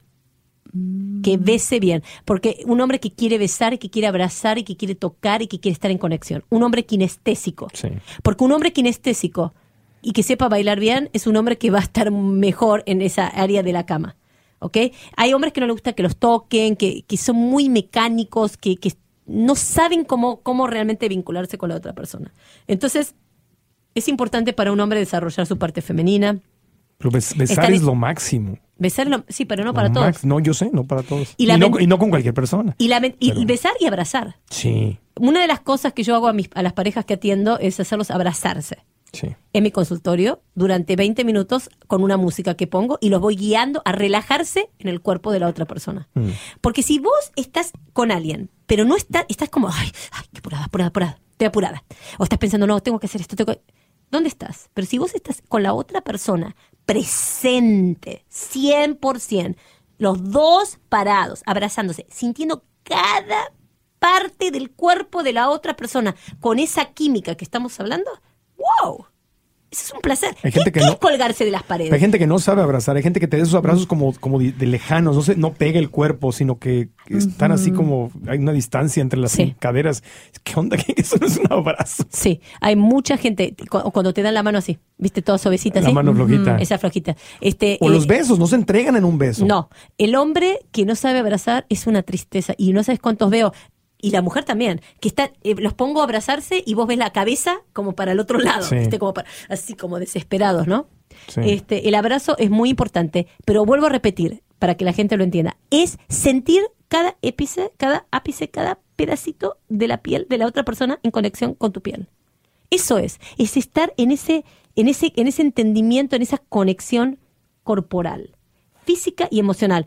Que bese bien. Porque un hombre que quiere besar y que quiere abrazar y que quiere tocar y que quiere estar en conexión. Un hombre kinestésico. Sí. Porque un hombre kinestésico y que sepa bailar bien es un hombre que va a estar mejor en esa área de la cama. ¿Ok? Hay hombres que no les gusta que los toquen, que, que son muy mecánicos, que, que no saben cómo, cómo realmente vincularse con la otra persona. Entonces, es importante para un hombre desarrollar su parte femenina. Pero bes- besar es lo máximo. Besarlo, sí, pero no para Lo todos. max- No, yo sé, no para todos. Y no, y no con cualquier persona. Y, la, y Pero- besar y abrazar. Sí, Una de las cosas que yo hago a, mis, a las parejas que atiendo es hacerlos abrazarse. Sí. en mi consultorio durante 20 minutos con una música que pongo y los voy guiando a relajarse en el cuerpo de la otra persona. Mm. Porque si vos estás con alguien, pero no estás, estás como, ay, ay, qué apurada, apurada, apurada, estoy apurada. O estás pensando, no, tengo que hacer esto, tengo que... ¿Dónde estás? Pero si vos estás con la otra persona presente, 100%, los dos parados, abrazándose, sintiendo cada parte del cuerpo de la otra persona con esa química que estamos hablando, ¡wow! Eso es un placer. Hay ¿Qué, gente que qué no- es colgarse de las paredes? Hay gente que no sabe abrazar, hay gente que te da esos abrazos como, como de, de lejanos, no sé, no pega el cuerpo, sino que están así como, hay una distancia entre las Sí. caderas. ¿Qué onda? ¿Qué? Eso no es un abrazo. Sí, hay mucha gente cu- cuando te dan la mano así, viste, toda suavecita La mano flojita. Esa flojita. Este, O eh, los besos, no se entregan en un beso. No, el hombre que no sabe abrazar es una tristeza y no sabes cuántos veo. Y la mujer también, que está, eh, los pongo a abrazarse y vos ves la cabeza como para el otro lado, Sí. ¿viste? Como para- así como desesperados, ¿no? Sí. Este, el abrazo es muy importante, pero vuelvo a repetir para que la gente lo entienda, es sentir cada épice, cada ápice, cada pedacito de la piel de la otra persona en conexión con tu piel. Eso es, es estar en ese, en ese, en ese entendimiento, en esa conexión corporal, física y emocional.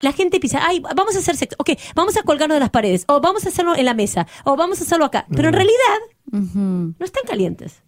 La gente piensa, ay, vamos a hacer sexo, ok, vamos a colgarnos de las paredes, o vamos a hacerlo en la mesa, o vamos a hacerlo acá. Pero en realidad, no están calientes.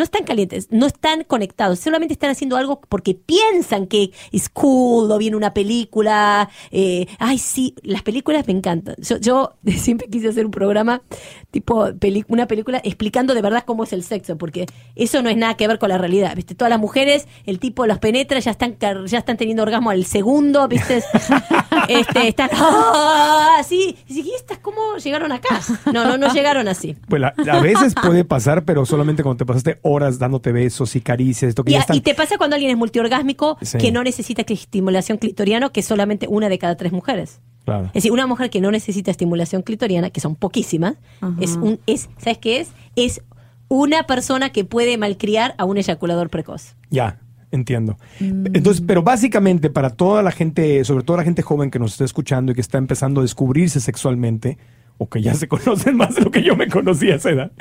No están calientes, no están conectados, solamente están haciendo algo porque piensan que es cool o viene una película. eh, ay, sí, las películas me encantan. Yo, yo siempre quise hacer un programa tipo una película explicando de verdad cómo es el sexo, porque eso no es nada que ver con la realidad. ¿Viste? Todas las mujeres, el tipo las penetra, ya están, ya están teniendo orgasmo al segundo, ¿viste? este, están ¡ah! así. Y ¿y estas cómo llegaron acá? No, no, no llegaron así. Pues la- a veces puede pasar, pero solamente cuando te pasaste horas dándote besos y caricias, esto que Y, ya están. y te pasa cuando alguien es multiorgásmico Sí. que no necesita que estimulación clitoriana, que es solamente una de cada tres mujeres. Claro. Es decir, una mujer que no necesita estimulación clitoriana, que son poquísimas, es un, es, ¿sabes qué es? Es una persona que puede malcriar a un eyaculador precoz. Ya, entiendo. Entonces, pero básicamente para toda la gente, sobre todo la gente joven que nos está escuchando y que está empezando a descubrirse sexualmente, o que ya se conocen más de lo que yo me conocí a esa edad,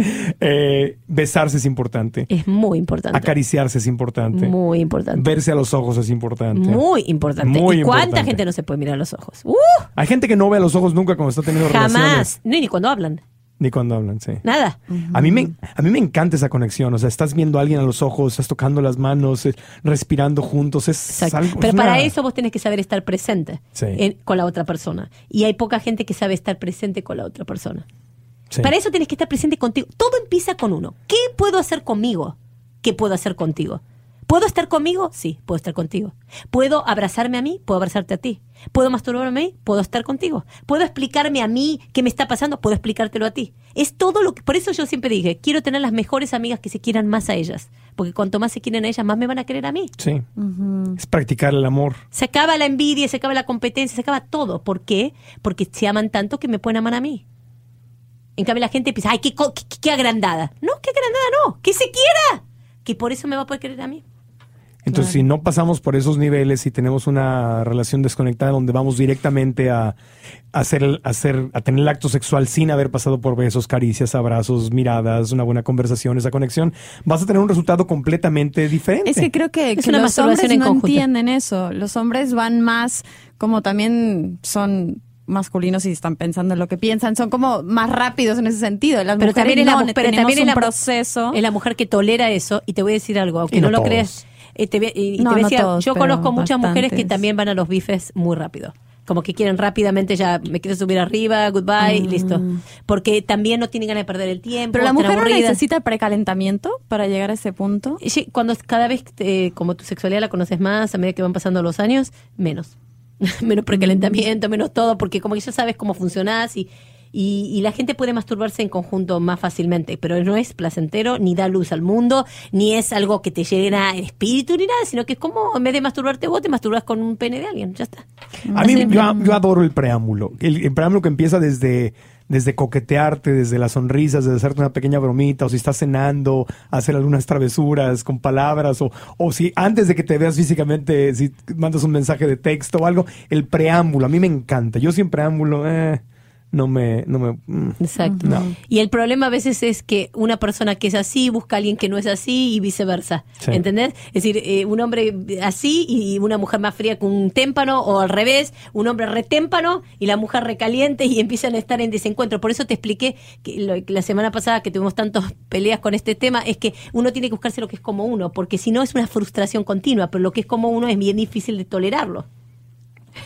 eh, besarse es importante. Es muy importante. Acariciarse es importante. Muy importante. Verse a los ojos es importante. Muy importante. Muy ¿Y cuánta importante. gente no se puede mirar a los ojos? ¡Uh! Hay gente que no ve a los ojos nunca cuando está teniendo relaciones. Jamás. No, ni cuando hablan. Ni cuando hablan, sí. Nada. A mí, me, a mí me encanta esa conexión. O sea, estás viendo a alguien a los ojos, estás tocando las manos, eh, respirando juntos. Es algo- Pero es para una- eso vos tenés que saber estar presente Sí. en- con la otra persona. Y hay poca gente que sabe estar presente con la otra persona. Sí. Para eso tienes que estar presente contigo. Todo empieza con uno. ¿Qué puedo hacer conmigo? ¿Qué puedo hacer contigo? ¿Puedo estar conmigo? Sí, puedo estar contigo. ¿Puedo abrazarme a mí? Puedo abrazarte a ti. ¿Puedo masturbarme a mí? Puedo estar contigo. ¿Puedo explicarme a mí qué me está pasando? Puedo explicártelo a ti. Es todo lo que... Por eso yo siempre dije, quiero tener las mejores amigas que se quieran más a ellas. Porque cuanto más se quieren a ellas, más me van a querer a mí. Sí. Es practicar el amor. Se acaba la envidia, se acaba la competencia, se acaba todo. ¿Por qué? Porque se aman tanto que me pueden amar a mí. En cambio, la gente piensa, ay, qué, qué, qué agrandada. No, qué agrandada no, que se quiera. Que por eso me va a poder querer a mí. Entonces, si no pasamos por esos niveles y tenemos una relación desconectada donde vamos directamente a, a hacer, a hacer, a tener el acto sexual sin haber pasado por besos, caricias, abrazos, miradas, una buena conversación, esa conexión, vas a tener un resultado completamente diferente. Es que creo que, Es que una los hombres en no conjunto. entienden eso. Los hombres van más, como también son masculinos y están pensando en lo que piensan, son como más rápidos en ese sentido. Las Pero mujeres también es la no, mu- pero también es un la proceso. Es la mujer que tolera eso. Y te voy a decir algo, aunque Y no, no lo creas. Eh, te y- No, te voy a no decir algo, todos, yo conozco muchas mujeres que también van a los bifes muy rápido. Como que quieren rápidamente ya, me quiero subir arriba, goodbye, y listo. Porque también no tienen ganas de perder el tiempo. Pero la mujer no necesita precalentamiento para llegar a ese punto. Sí, cuando cada vez, eh, como tu sexualidad la conoces más, a medida que van pasando los años, menos. menos precalentamiento, menos todo, porque como que ya sabes cómo funcionás y, y, y la gente puede masturbarse en conjunto más fácilmente, pero no es placentero, ni da luz al mundo, ni es algo que te llena el espíritu, ni nada, sino que es como, en vez de masturbarte vos, te masturbas con un pene de alguien, ya está. A mí yo, yo adoro el preámbulo. El, el preámbulo que empieza desde, desde coquetearte, desde las sonrisas, desde hacerte una pequeña bromita, o si estás cenando, hacer algunas travesuras con palabras, o, o si antes de que te veas físicamente, si mandas un mensaje de texto o algo, el preámbulo, a mí me encanta. Yo sin preámbulo, eh, no me, no me, mm. Exacto. No. Y el problema a veces es que una persona que es así busca a alguien que no es así y viceversa. Sí. ¿Entendés? Es decir, eh, un hombre así y una mujer más fría con un témpano o al revés, un hombre retémpano y la mujer recaliente y empiezan a estar en desencuentro. Por eso te expliqué que lo- que la semana pasada que tuvimos tantas peleas con este tema es que uno tiene que buscarse lo que es como uno, porque si no es una frustración continua, pero lo que es como uno es bien difícil de tolerarlo.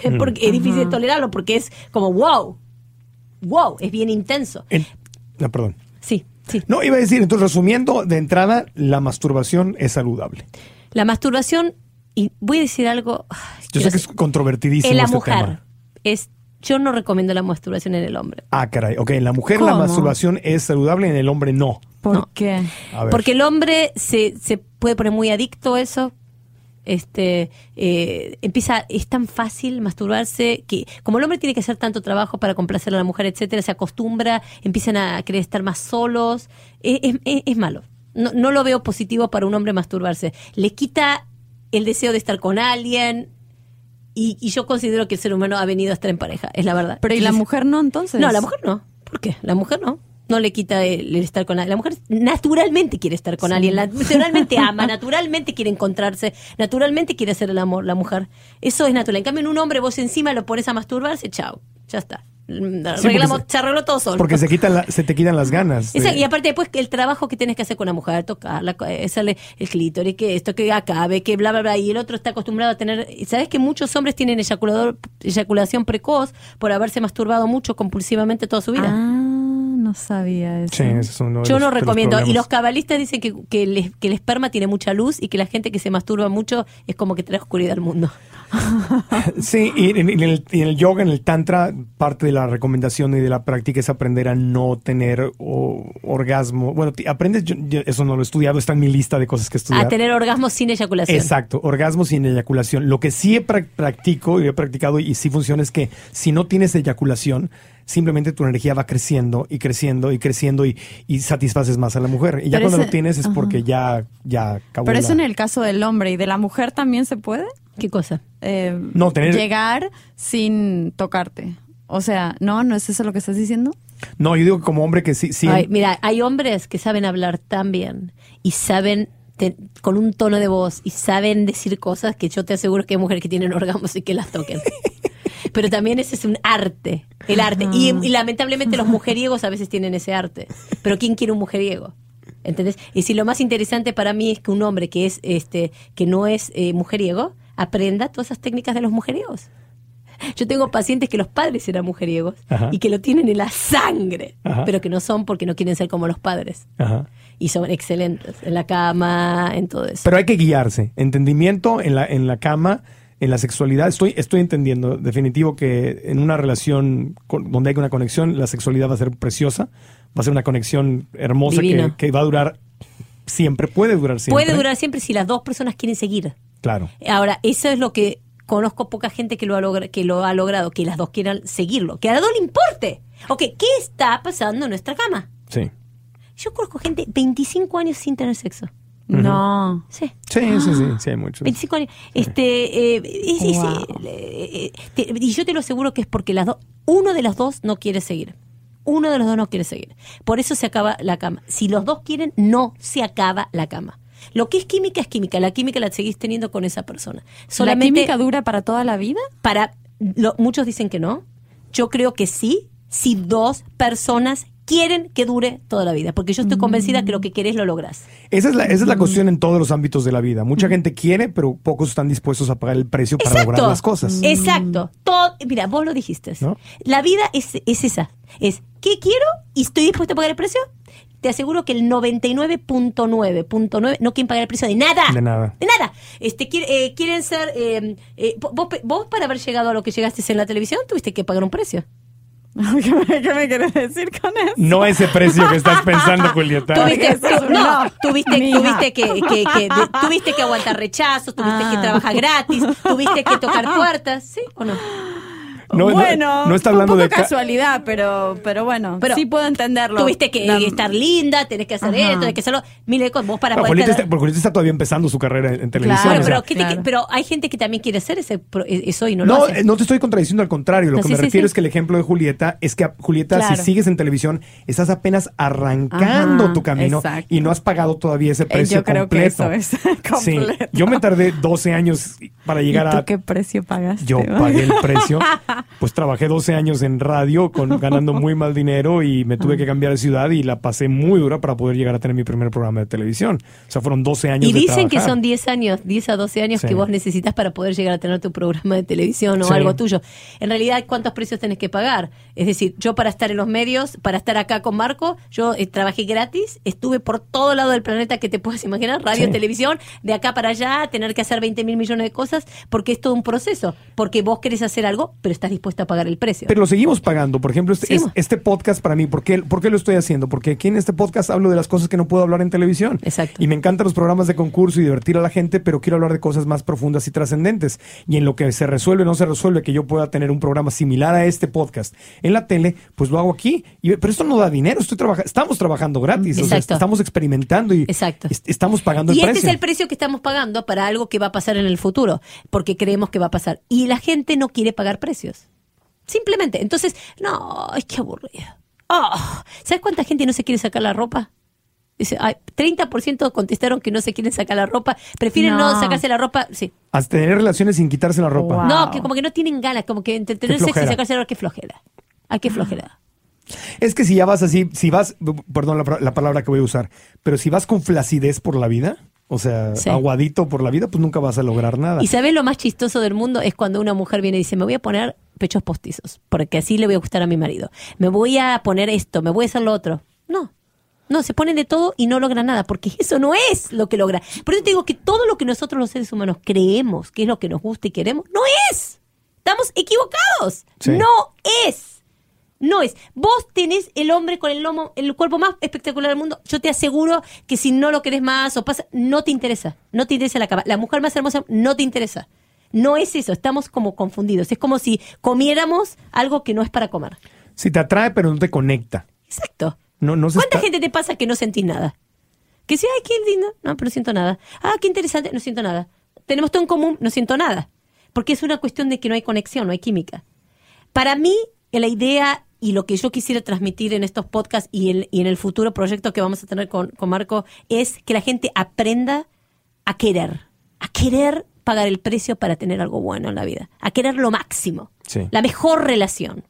porque es difícil de tolerarlo porque es como wow. Wow, es bien intenso. En- no, perdón. Sí, sí. No, iba a decir, entonces resumiendo, de entrada, la masturbación es saludable. La masturbación, y voy a decir algo. Yo sé que es controvertidísimo en la este mujer. tema. Es, yo no recomiendo la masturbación en el hombre. Ah, caray. Ok, en la mujer la masturbación es saludable, en el hombre no. ¿Por No. qué? A ver. Porque el hombre se, se puede poner muy adicto a eso. Este eh, empieza, es tan fácil masturbarse que como el hombre tiene que hacer tanto trabajo para complacer a la mujer, etcétera, se acostumbra, empiezan a querer estar más solos, es, es- es- es malo. No, no lo veo positivo para un hombre masturbarse. Le quita el deseo de estar con alguien y, y yo considero que el ser humano ha venido a estar en pareja, es la verdad. Pero ¿y la mujer no entonces? no, la mujer no. ¿Por qué? La mujer no. No le quita el, el estar con alguien. La mujer naturalmente quiere estar con alguien, la- naturalmente ama, naturalmente quiere encontrarse, naturalmente quiere hacer el amor, la mujer. Eso es natural. En cambio, en un hombre vos encima lo pones a masturbarse, chao, ya está. Arreglamos, porque se- se arregló todo solo. Porque se, quitan la- se te quitan las ganas. de- y aparte después el trabajo que tienes que hacer con la mujer, tocarla, co- eh, hacerle el clítoris, que esto, que acabe, que bla, bla, bla, y el otro está acostumbrado a tener... ¿Sabes que muchos hombres tienen eyaculador, eyaculación precoz por haberse masturbado mucho compulsivamente toda su vida? Ah, no sabía eso. Sí, ese es uno de Yo los- no de los recomiendo. Y los cabalistas dicen que, que, el, que el esperma tiene mucha luz y que la gente que se masturba mucho es como que trae oscuridad al mundo. Sí, y en, en el, y en el yoga, en el tantra, parte de la recomendación y de la práctica es aprender a no tener o- orgasmo. Bueno, aprendes, yo- yo eso no lo he estudiado, está en mi lista de cosas que estudiar. A tener orgasmos sin eyaculación. Exacto, orgasmo sin eyaculación. Lo que sí he prac- practico y he practicado y sí funciona es que si no tienes eyaculación, simplemente tu energía va creciendo y creciendo y creciendo y, y satisfaces más a la mujer. Y ya Pero cuando ese- lo tienes es Ajá. porque ya, ya acabó Pero eso la- en el caso del hombre y de la mujer también se puede. ¿Qué cosa? Eh, No, tener- Llegar sin tocarte. O sea, no, no es eso lo que estás diciendo. No, yo digo que como hombre que sí, sí. Ay, mira, hay hombres que saben hablar tan bien y saben te- con un tono de voz y saben decir cosas que yo te aseguro que hay mujeres que tienen orgasmos y que las toquen. Pero también ese es un arte, el arte. Y, y lamentablemente los mujeriegos a veces tienen ese arte. Pero ¿quién quiere un mujeriego? ¿Entendés? Y si lo más interesante para mí es que un hombre que es este que no es eh, mujeriego aprenda todas esas técnicas de los mujeriegos. Yo tengo pacientes que los padres eran mujeriegos Ajá. y que lo tienen en la sangre, Ajá. pero que no son porque no quieren ser como los padres. Ajá. Y son excelentes en la cama, en todo eso. Pero hay que guiarse. Entendimiento en la, en la cama, en la sexualidad. Estoy, estoy entendiendo, definitivo, que en una relación con- donde hay una conexión, la sexualidad va a ser preciosa. Va a ser una conexión hermosa que, va a durar siempre. Puede durar siempre. Puede durar siempre si las dos personas quieren seguir. Claro. Ahora, eso es lo que conozco poca gente que lo ha, logra- que lo ha logrado, que las dos quieran seguirlo, que a las dos le importe. Ok, ¿qué está pasando en nuestra cama? Sí. Yo conozco gente 25 años sin tener sexo. No. Sí. Sí, sí, sí. Sí, hay muchos. 25 años. Este, eh, es- es- Wow. eh, eh, te- y yo te lo aseguro que es porque las dos, uno de los dos no quiere seguir. Uno de los dos no quiere seguir. Por eso se acaba la cama. Si los dos quieren, no se acaba la cama. Lo que es química es química. La química la seguís teniendo con esa persona. ¿La Solamente química dura para toda la vida? para lo- muchos dicen que no. Yo creo que sí, si dos personas quieren que dure toda la vida, porque yo estoy convencida que lo que querés lo lográs. Esa es, la, esa es la cuestión en todos los ámbitos de la vida. Mucha gente quiere, pero pocos están dispuestos a pagar el precio para lograr las cosas. Exacto. Todo, mira, vos lo dijiste. ¿No? La vida es, es esa. Es, ¿qué quiero? ¿Y estoy dispuesto a pagar el precio? Te aseguro que el 99.9.9 no quieren pagar el precio de nada. De nada. De nada. Este, eh, quieren ser... eh, eh, vos, vos para haber llegado a lo que llegaste en la televisión tuviste que pagar un precio. ¿Qué me, qué me quieres decir con eso? No ese precio que estás pensando, Julieta. Tuviste, no, tuviste, tuviste que, que- que- de- tuviste que aguantar rechazos, tuviste que Ah. trabajar gratis, tuviste que tocar puertas, ¿sí o no? No, no- bueno, no está fue hablando un de poco casualidad, pero, pero bueno, Pero sí puedo entenderlo. Tuviste que La- estar linda, tenés que hacer Ajá. esto, tenés que hacerlo. Mire, con vos para poder está, porque Julieta está todavía empezando su carrera en, en televisión. Bueno, o sea, pero, ¿qué te- Claro. pero hay gente que también quiere hacer ese pro- e, eso y no, lo no, hace. eh, no te estoy contradiciendo, al contrario. Lo No, que sí, me sí, refiero sí. es que el ejemplo de Julieta es que, Julieta, Claro. si sigues en televisión, estás apenas arrancando Ajá, tu camino exacto. y no has pagado todavía ese Eh, precio yo creo que completo. eso es completo. yo me tardé 12 años para llegar ¿Y tú a... qué precio pagaste? Yo pagué el precio. Pues trabajé 12 años en radio con, ganando muy mal dinero y me tuve que cambiar de ciudad y la pasé muy dura para poder llegar a tener mi primer programa de televisión. O sea, fueron 12 años Y de dicen que son 10 años, 10 a 12 años Sí. que vos necesitas para poder llegar a tener tu programa de televisión o Sí. algo tuyo. En realidad, ¿cuántos precios tenés que pagar? Es decir, yo para estar en los medios, para estar acá con Marco, yo eh, trabajé gratis, estuve por todo lado del planeta que te puedas imaginar, radio, Sí. televisión, de acá para allá, tener que hacer 20 mil millones de cosas, porque es todo un proceso. Porque vos querés hacer algo, pero estás dispuesta a pagar el precio. Pero lo seguimos pagando. Por ejemplo, este, es- este podcast para mí, ¿por qué, ¿por qué lo estoy haciendo? Porque aquí en este podcast hablo de las cosas que no puedo hablar en televisión. Exacto. Y me encantan los programas de concurso y divertir a la gente, pero quiero hablar de cosas más profundas y trascendentes. Y en lo que se resuelve o no se resuelve, que yo pueda tener un programa similar a este podcast en la tele, pues lo hago aquí. Y, pero esto no da dinero, estoy trabaja- estamos trabajando gratis. o sea, estamos experimentando y Exacto. est- estamos pagando Y el este precio. es el precio que estamos pagando para algo que va a pasar en el futuro, porque creemos que va a pasar. Y la gente no quiere pagar precios. Simplemente. Entonces, no, ay, qué aburrido. Oh, ¿Sabes cuánta gente no se quiere sacar la ropa? Dice, ay, 30% contestaron que no se quieren sacar la ropa. Prefieren no, No. sacarse la ropa. Sí. Hasta tener relaciones sin quitarse la ropa. Wow. No, que como que no tienen ganas, como que entre tener sexo y sacarse la ropa, qué flojera. Ay, qué flojera. Es que si ya vas así, si vas, perdón la, la palabra que voy a usar, pero si vas con flacidez por la vida, o sea, Sí. aguadito por la vida, pues nunca vas a lograr nada. Y sabes lo más chistoso del mundo es cuando una mujer viene y dice, me voy a poner pechos postizos, porque así le voy a gustar a mi marido. Me voy a poner esto, me voy a hacer lo otro. No. No, se ponen de todo y no logran nada, porque eso no es lo que logra. Por eso te digo que todo lo que nosotros los seres humanos creemos que es lo que nos gusta y queremos, no es. Estamos equivocados. Sí. No es. No es. Vos tenés el hombre con el lomo, el cuerpo más espectacular del mundo. Yo te aseguro que si no lo querés más o pasa, no te interesa. No te interesa la cama. La mujer más hermosa no te interesa. No es eso. Estamos como confundidos. Es como si comiéramos algo que no es para comer. Si te atrae, pero no te conecta. Exacto. No, no se ¿Cuánta está- gente te pasa que no sentís nada? Que sí, ay, qué lindo. No, pero no siento nada. Ah, qué interesante. No siento nada. Tenemos todo en común. No siento nada. Porque es una cuestión de que no hay conexión, no hay química. Para mí, la idea y lo que yo quisiera transmitir en estos podcasts y en, y en el futuro proyecto que vamos a tener con, con Marco es que la gente aprenda a querer. A querer pagar el precio para tener algo bueno en la vida. A querer lo máximo. Sí. La mejor relación.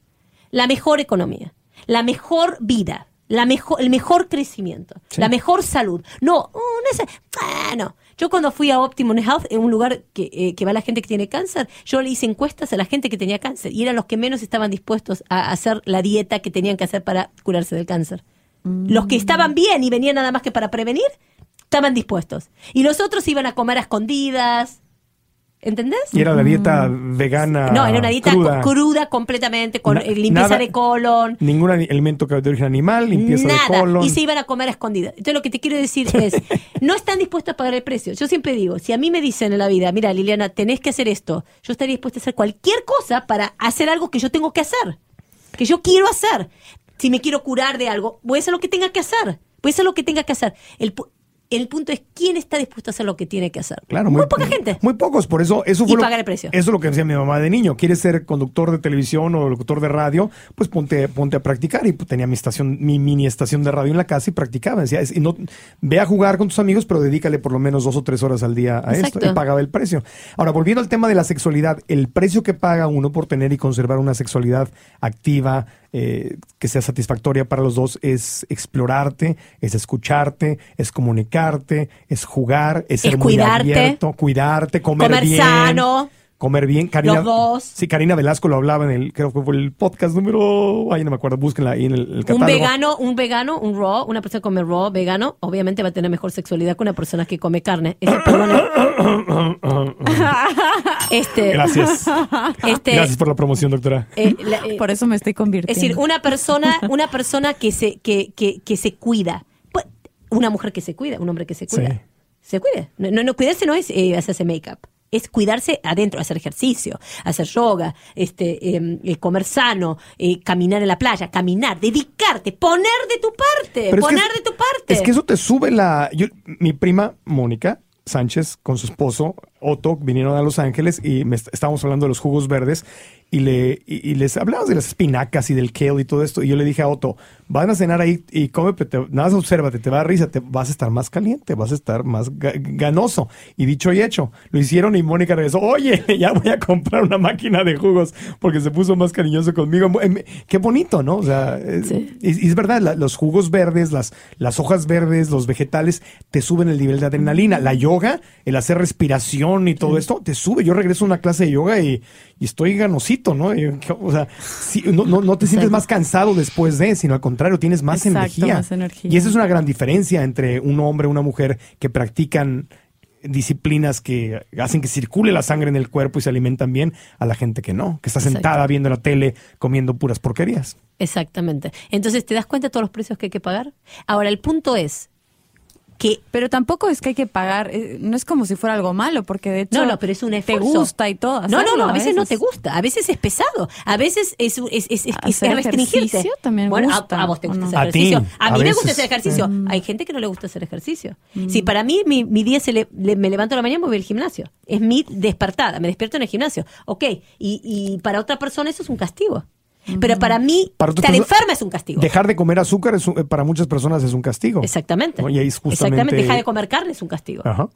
La mejor economía. La mejor vida. La mejor, el mejor crecimiento. Sí. La mejor salud. No, oh, no sé. Ah, no. Yo cuando fui a Optimum Health, en un lugar que, eh, que va la gente que tiene cáncer, yo le hice encuestas a la gente que tenía cáncer y eran los que menos estaban dispuestos a hacer la dieta que tenían que hacer para curarse del cáncer. Los que estaban bien y venían nada más que para prevenir, estaban dispuestos. Y los otros iban a comer a escondidas. ¿Entendés? Y era la dieta vegana. no, era una dieta cruda. cruda, completamente, con Na- eh, limpieza nada- de colon. Ningún alimento que de origen animal, limpieza de colon. Y se iban a comer a escondidas. Entonces lo que te quiero decir es, no están dispuestos a pagar el precio. Yo siempre digo, si a mí me dicen en la vida, mira Liliana, tenés que hacer esto, yo estaría dispuesta a hacer cualquier cosa para hacer algo que yo tengo que hacer, que yo quiero hacer. Si me quiero curar de algo, voy a hacer lo que tenga que hacer. Voy a hacer lo que tenga que hacer. El, el punto es quién está dispuesto a hacer lo que tiene que hacer. Claro, muy, poca gente. Muy pocos, por eso eso Y fue lo, pagar el precio. Eso es lo que decía mi mamá de niño. ¿Quieres ser conductor de televisión o locutor de radio? Pues ponte, ponte a practicar. Y pues, tenía mi estación, mi mini estación de radio en la casa y practicaba. Decía, es- y no, ve a jugar con tus amigos, pero dedícale por lo menos dos o tres horas al día a Exacto. esto. Y pagaba el precio. Ahora, volviendo al tema de la sexualidad, el precio que paga uno por tener y conservar una sexualidad activa, eh, que sea satisfactoria para los dos, es explorarte, es escucharte, es es jugar, es ser Es muy cuidarte. abierto, cuidarte, comer, Comer bien. sano. Comer bien. Karina, Los dos. Sí, Karina Velasco lo hablaba en el, creo que fue el podcast número, ay, no me acuerdo, búsquenla ahí en el, el Un vegano, un vegano, un raw, una persona que come raw, vegano, obviamente va a tener mejor sexualidad que una persona que come carne. Este, este, Gracias. este, Gracias por la promoción, doctora. eh, la- eh, Por eso me estoy es convirtiendo. decir, una persona, una persona que se, que, que, que se cuida. Una mujer que se cuida, un hombre que se cuida. Sí. Se cuida. No, no, no, cuidarse no es eh, hacerse make-up. Es cuidarse adentro, hacer ejercicio, hacer yoga, este, eh, eh, comer sano, eh, caminar en la playa, caminar, dedicarte, poner de tu parte, Pero es que- poner de tu parte. Es que eso te sube la. yo- mi prima Mónica Sánchez con su esposo Otto vinieron a Los Ángeles y me est- estábamos hablando de los jugos verdes y le y, y les hablamos de las espinacas y del kale y todo esto y yo le dije a Otto van a cenar ahí y come pero te, nada más obsérvate te va a risa te vas a estar más caliente vas a estar más ga- ganoso y dicho y hecho lo hicieron y Mónica regresó oye ya voy a comprar una máquina de jugos porque se puso más cariñoso conmigo Em, qué bonito no o sea es, Sí. y es verdad, la- los jugos verdes, las, las hojas verdes, los vegetales, te suben el nivel de adrenalina. La yoga, el hacer respiración y todo esto, te sube. Yo regreso a una clase de yoga y, y estoy ganosito, ¿no? O sea, sí, no, no, no te sientes más cansado después de, sino al contrario, tienes más Exacto, energía. más energía. Y esa es una gran diferencia entre un hombre y una mujer que practican disciplinas que hacen que circule la sangre en el cuerpo y se alimentan bien a la gente que no, que está sentada viendo la tele comiendo puras porquerías. Exactamente. Entonces, ¿te das cuenta de todos los precios que hay que pagar? Ahora, el punto es que Pero tampoco es que hay que pagar, eh, no es como si fuera algo malo, porque de hecho No, no, pero es un te esfuerzo. gusta y todo. No, no, no, a veces no te gusta, a veces es pesado, a veces es, es, es, es, es ¿Hacer restringirte. ejercicio también bueno, a- gusta, A, vos te ¿o gusta no? hacer A ti, ejercicio. A, a mí me gusta hacer ejercicio. Hay gente que no le gusta hacer ejercicio. Si para mí mi, mi día se le, le- me levanto a la mañana y voy al gimnasio. Es mi despertada, me despierto en el gimnasio. Ok, y, y para otra persona eso es un castigo. Pero para mí, Para estar personas- enferma es un castigo. Dejar de comer azúcar es un- eh, para muchas personas es un castigo. Exactamente. ¿no? Y ahí es justamente... Exactamente, dejar de comer carne es un castigo. Ajá.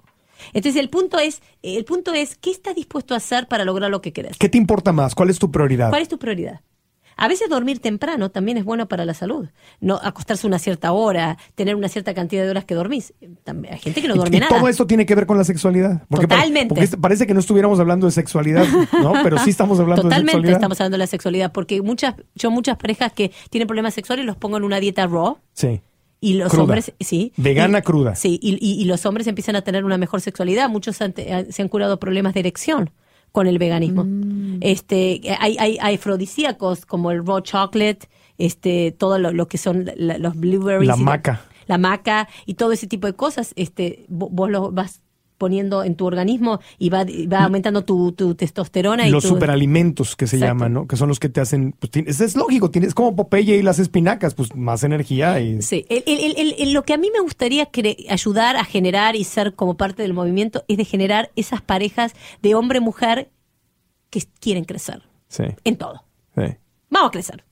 Entonces el punto es, el punto es, ¿qué estás dispuesto a hacer para lograr lo que querés? ¿Qué te importa más? ¿Cuál es tu prioridad? ¿Cuál es tu prioridad? A veces dormir temprano también es bueno para la salud. No acostarse una cierta hora, tener una cierta cantidad de horas que dormís. También hay gente que no duerme y, nada. todo esto tiene que ver con la sexualidad. Porque Totalmente. porque parece que no estuviéramos hablando de sexualidad, ¿no? Pero sí estamos hablando de Totalmente sexualidad. estamos hablando de la sexualidad, porque muchas, yo muchas parejas que tienen problemas sexuales los pongo en una dieta raw Sí. y los Cruda. hombres, sí. Vegana Y- cruda. Sí, y, y- y los hombres empiezan a tener una mejor sexualidad. Muchos han- se han curado problemas de erección con el veganismo. Mm. Este, hay, hay, hay afrodisíacos como el raw chocolate, este, todo lo, lo que son la- los blueberries. La maca. La maca y todo ese tipo de cosas, este, vo- vos lo vas poniendo en tu organismo y va, va aumentando tu, tu testosterona. y los tu- superalimentos que se Exacto. llaman, ¿no? Que son los que te hacen, pues tienes- es lógico, tienes como Popeye y las espinacas, pues más energía y Sí, el- el- el- lo que a mí me gustaría ayudar a generar y ser como parte del movimiento es de generar esas parejas de hombre-mujer que quieren crecer sí, en todo. sí. Vamos a crecer.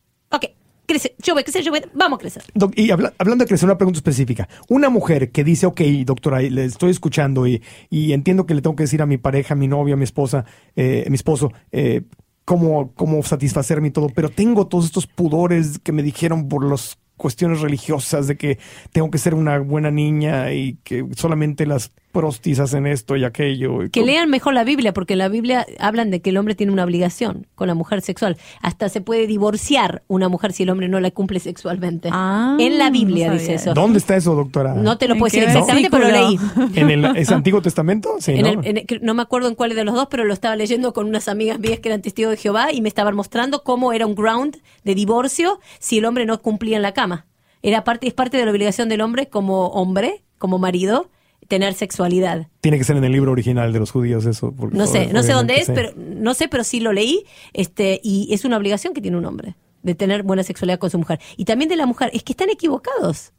Crece, yo voy a- Vamos a crecer. Y habla- hablando de crecer, una pregunta específica. Una mujer que dice, ok, doctora, le estoy escuchando y, y entiendo que le tengo que decir a mi pareja, a mi novia, a mi esposa, eh, mi esposo, eh, cómo, cómo satisfacerme y todo, pero tengo todos estos pudores que me dijeron por las cuestiones religiosas de que tengo que ser una buena niña y que solamente las prostis hacen esto y aquello. y Que lean mejor la Biblia, porque en la Biblia hablan de que el hombre tiene una obligación con la mujer sexual. Hasta se puede divorciar una mujer si el hombre no la cumple sexualmente. Ah, en la Biblia no dice eso. ¿Dónde está eso, doctora? No te lo ¿En puedo decir exactamente, pero lo leí. ¿En el ¿es Antiguo Testamento? Sí, En ¿no? el- en el- no me acuerdo en cuál de los dos, pero lo estaba leyendo con unas amigas mías que eran testigos de Jehová y me estaban mostrando cómo era un ground de divorcio si el hombre no cumplía en la cama. Era parte, es parte de la obligación del hombre como hombre, como marido, tener sexualidad. Tiene que ser en el libro original de los judíos eso. porque- No sé, no sé dónde es, pero no sé, pero sí lo leí, este, y es una obligación que tiene un hombre de tener buena sexualidad con su mujer. Y también de la mujer, es que están equivocados.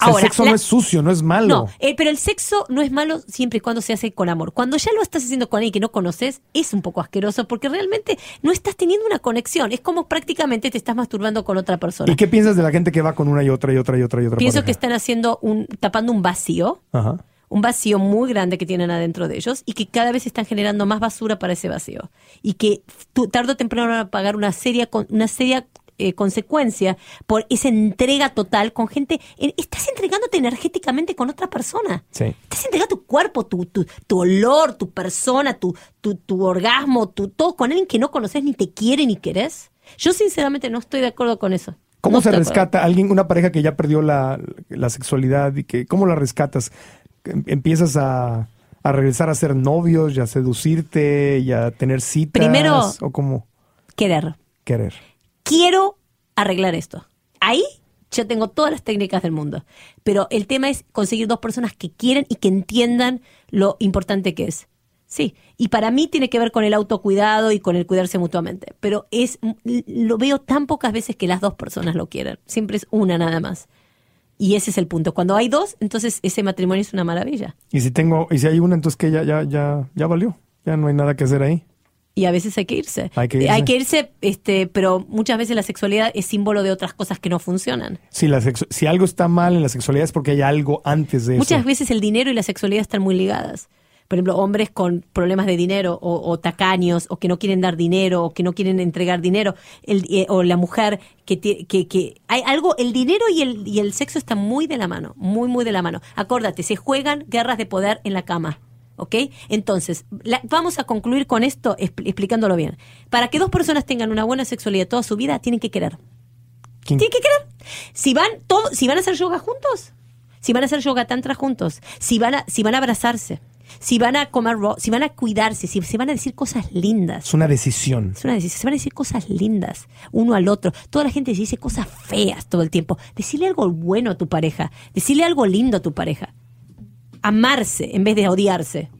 Sea, el sexo la- no es sucio, no es malo. no, eh, pero el sexo no es malo siempre y cuando se hace con amor. Cuando ya lo estás haciendo con alguien que no conoces, es un poco asqueroso porque realmente no estás teniendo una conexión. Es como prácticamente te estás masturbando con otra persona. ¿Y qué piensas de la gente que va con una y otra y otra y otra y otra? Pienso pareja? que están haciendo un, tapando un vacío, Ajá. Un vacío muy grande que tienen adentro de ellos y que cada vez están generando más basura para ese vacío. Y que tarde o temprano van a pagar una seria, una seria eh, consecuencia por esa entrega total con gente. estás entregándote energéticamente con otra persona. Sí. Estás entregando tu cuerpo, tu, tu, tu olor, tu persona, tu, tu, tu orgasmo, tu todo con alguien que no conoces ni te quiere ni querés. Yo sinceramente no estoy de acuerdo con eso. ¿Cómo No se rescata alguien, una pareja que ya perdió la, la sexualidad y que, ¿cómo la rescatas? Em- Empiezas a, a regresar a ser novios y a seducirte y a tener citas. Primero- ¿O cómo Querer. querer? quiero arreglar esto. Ahí yo tengo todas las técnicas del mundo. Pero el tema es conseguir dos personas que quieren y que entiendan lo importante que es. Sí, y para mí tiene que ver con el autocuidado y con el cuidarse mutuamente. Pero es lo veo tan pocas veces que las dos personas lo quieren. Siempre es una nada más. Y ese es el punto. Cuando hay dos, entonces ese matrimonio es una maravilla. Y si tengo, y si hay una, entonces que ya, ya, ya, ya valió. Ya no hay nada que hacer ahí. Y a veces hay que irse. Hay que irse. Hay que irse, este, pero muchas veces la sexualidad es símbolo de otras cosas que no funcionan. Si, la sexu- si algo está mal en la sexualidad es porque hay algo antes de Muchas eso. veces el dinero y la sexualidad están muy ligadas. Por ejemplo, hombres con problemas de dinero o, o tacaños o que no quieren dar dinero o que no quieren entregar dinero el- eh, o la mujer que, que, que hay algo, el dinero y el, y el sexo están muy de la mano, muy, muy de la mano. Acuérdate, se juegan guerras de poder en la cama. ¿Ok? Entonces, la- vamos a concluir con esto expl- explicándolo bien. Para que dos personas tengan una buena sexualidad toda su vida, tienen que querer. ¿Quién- Tienen que querer. Si van, todo, si van a hacer yoga juntos, si van a hacer yoga tantra juntos, si van a, si van a abrazarse, si van a comer raw, si van a cuidarse, si se van a decir cosas lindas. Es una decisión. Es una decisión, se van a decir cosas lindas uno al otro. Toda la gente se dice cosas feas todo el tiempo. Decirle algo bueno a tu pareja, decirle algo lindo a tu pareja. Amarse en vez de odiarse.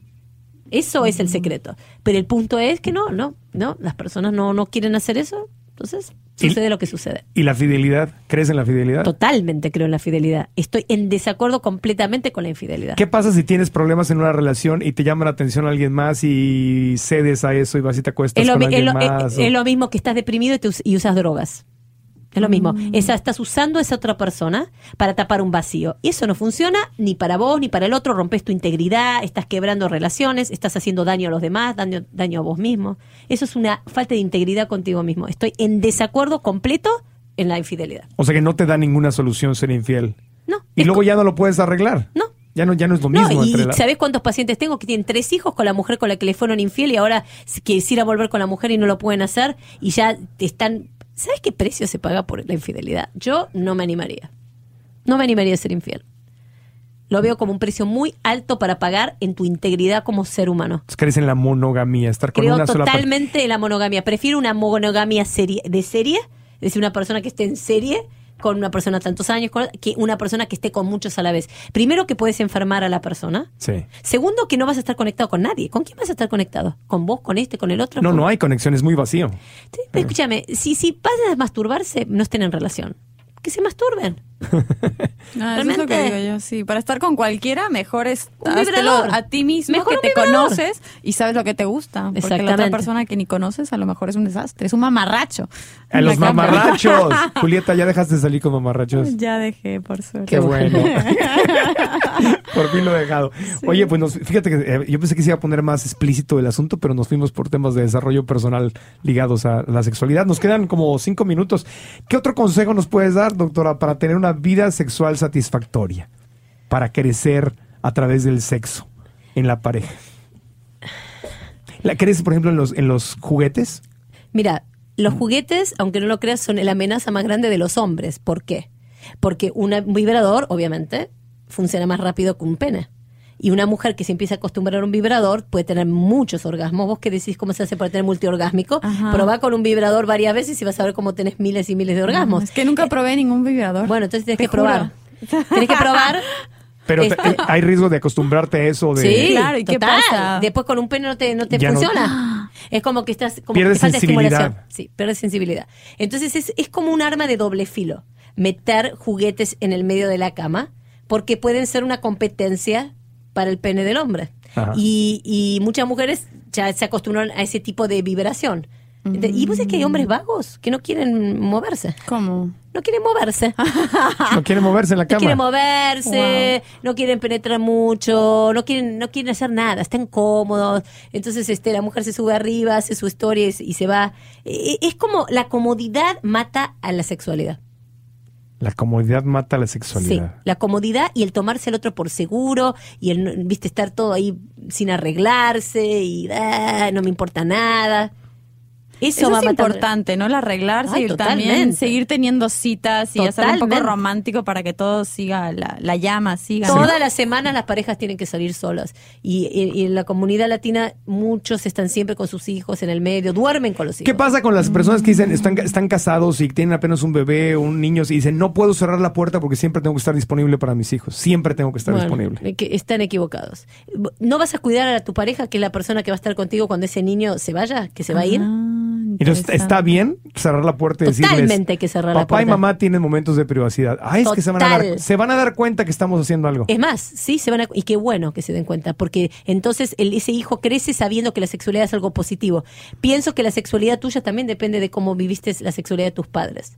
Eso es el secreto. Pero el punto es que no, no, no, las personas no, no quieren hacer eso. Entonces, Y- sucede lo que sucede. ¿Y la fidelidad? ¿Crees en la fidelidad? Totalmente creo en la fidelidad. Estoy en desacuerdo completamente con la infidelidad. ¿Qué pasa si tienes problemas en una relación y te llama la atención alguien más y cedes a eso y vas y te acuestas Es lo, con alguien es lo- más? es- o- es lo mismo que estás deprimido y, te us- y usas drogas. Es lo mismo. Mm. Esa, estás usando a esa otra persona para tapar un vacío. Y eso no funciona ni para vos ni para el otro. Rompes tu integridad, estás quebrando relaciones, estás haciendo daño a los demás, daño, daño a vos mismo. Eso es una falta de integridad contigo mismo. Estoy en desacuerdo completo en la infidelidad. O sea que no te da ninguna solución ser infiel. No. Y luego ya no lo puedes arreglar. No. Ya no, ya no es lo No, mismo y entre la... ¿sabés cuántos pacientes tengo que tienen tres hijos con la mujer con la que le fueron infiel y ahora quisiera volver con la mujer y no lo pueden hacer y ya están... ¿Sabes qué precio se paga por la infidelidad? Yo no me animaría. No me animaría a ser infiel. Lo veo como un precio muy alto para pagar en tu integridad como ser humano. Crees en la monogamía, estar con Creo una sola totalmente en la monogamia. Prefiero una monogamia serie, de serie, es decir, una persona que esté en serie, con una persona tantos años con- que una persona que esté con muchos a la vez. Primero que puedes enfermar a la persona. Sí. Segundo que no vas a estar conectado con nadie. ¿Con quién vas a estar conectado? ¿Con vos? ¿Con este? ¿Con el otro? No, ¿Con- no hay conexión, es muy vacío. Sí, pero escúchame, si, si pasan a masturbarse, no estén en relación. Que se masturben. Ah, eso es lo que Realmente. digo yo, sí. Para estar con cualquiera, mejor es a ti mismo, Mejor que te vibrador. conoces y sabes lo que te gusta. Porque la otra persona que ni conoces a lo mejor es un desastre, es un mamarracho. A los cama. mamarrachos. Julieta, ya dejaste de salir con mamarrachos. Ya dejé, por suerte. Qué bueno. por fin lo he dejado. Oye, pues nos- fíjate que eh, yo pensé que se iba a poner más explícito el asunto, pero nos fuimos por temas de desarrollo personal ligados a la sexualidad. Nos quedan como cinco minutos. ¿Qué otro consejo nos puedes dar, doctora, para tener una vida sexual satisfactoria? Para crecer a través del sexo en la pareja. ¿La crees, por ejemplo, en los, en los juguetes? Mira, los juguetes, aunque no lo creas, son la amenaza más grande de los hombres. ¿Por qué? Porque un vibrador, obviamente, funciona más rápido que un pene. Y una mujer que se empieza a acostumbrar a un vibrador puede tener muchos orgasmos. Vos que decís cómo se hace para tener multiorgásmico, Ajá. probá con un vibrador varias veces y vas a ver cómo tenés miles y miles de orgasmos. Es que nunca probé ningún vibrador. Bueno, entonces tienes Te que probar. Tienes que probar. Pero te- hay riesgo de acostumbrarte a eso. De, Sí, Claro, ¿y qué total. pasa? Después con un pene no te, no te Ya no- funciona. Es como que estás como Pierdes que falta sensibilidad. estimulación. Sí, pierdes sensibilidad. Entonces es, es como un arma de doble filo. Meter juguetes en el medio de la cama porque pueden ser una competencia para el pene del hombre. Y, y muchas mujeres ya se acostumbraron a ese tipo de vibración. Ente- Y vos es que hay hombres vagos que no quieren moverse. ¿Cómo? No quieren moverse. No quiere moverse en la No cama. quieren moverse, no quieren penetrar mucho, no quieren, no quieren hacer nada, están cómodos. Entonces, este, la mujer se sube arriba, hace su historia y, y se va. Eh, Es como la comodidad mata a la sexualidad. La comodidad mata la Sí, sexualidad. la comodidad y el tomarse al otro por seguro y el, viste, estar todo ahí sin arreglarse y ah, no me importa nada. Eso, Eso va es matando- importante, ¿no? El arreglarse Ay, y también seguir teniendo citas y hacer un poco romántico para que todo siga, la, la llama siga. Todas las semanas las parejas tienen que salir solas. Y, y- y en la comunidad latina muchos están siempre con sus hijos en el medio, duermen con los hijos. ¿Qué pasa con las personas que dicen están, están casados y tienen apenas un bebé o un niño y dicen no puedo cerrar la puerta porque siempre tengo que estar disponible para mis hijos? Siempre tengo que estar Bueno, disponible. que están equivocados. ¿No vas a cuidar a tu pareja, que es la persona que va a estar contigo cuando ese niño se vaya, que se va a ir? Entonces, ¿está bien cerrar la puerta y decirles Totalmente que cerrar la papá y puerta. mamá tienen momentos de privacidad? Ay, es que se van, a dar, se van a dar cuenta que estamos haciendo algo. Es más, sí, se van a, y qué bueno que se den cuenta, porque entonces el- ese hijo crece sabiendo que la sexualidad es algo positivo. Pienso que la sexualidad tuya también depende de cómo viviste la sexualidad de tus padres.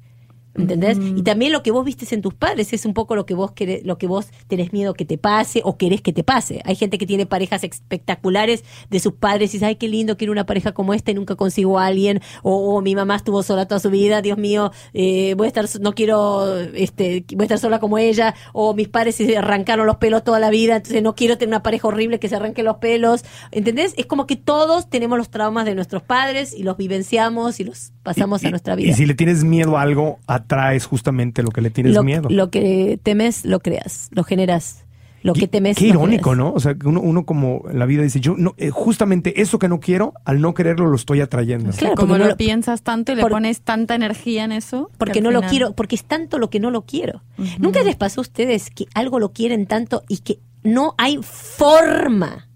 ¿Entendés? Y también lo que vos vistes en tus padres es un poco lo que vos querés, lo que vos tenés miedo que te pase o querés que te pase. Hay gente que tiene parejas espectaculares de sus padres y dice, ay, qué lindo, quiero una pareja como esta y nunca consigo a alguien. O, o mi mamá estuvo sola toda su vida, Dios mío, eh, voy a estar, no quiero, este, voy a estar sola como ella. O mis padres se arrancaron los pelos toda la vida, entonces no quiero tener una pareja horrible que se arranque los pelos. ¿Entendés? Es como que todos tenemos los traumas de nuestros padres y los vivenciamos y los pasamos a nuestra vida. Y si le tienes miedo a algo, atraes justamente lo que le tienes lo, miedo. lo que temes, lo creas, lo generas. Lo que temes, Qué irónico. ¿no? O sea, que uno, uno como en la vida dice, yo no, eh, justamente eso que no quiero, al no quererlo lo estoy atrayendo. Claro, Como lo, no lo- piensas tanto y le pones tanta energía en eso. que Porque no lo quiero, porque es tanto lo que no lo quiero. ¿Nunca les pasó a ustedes que algo lo quieren tanto y que no hay forma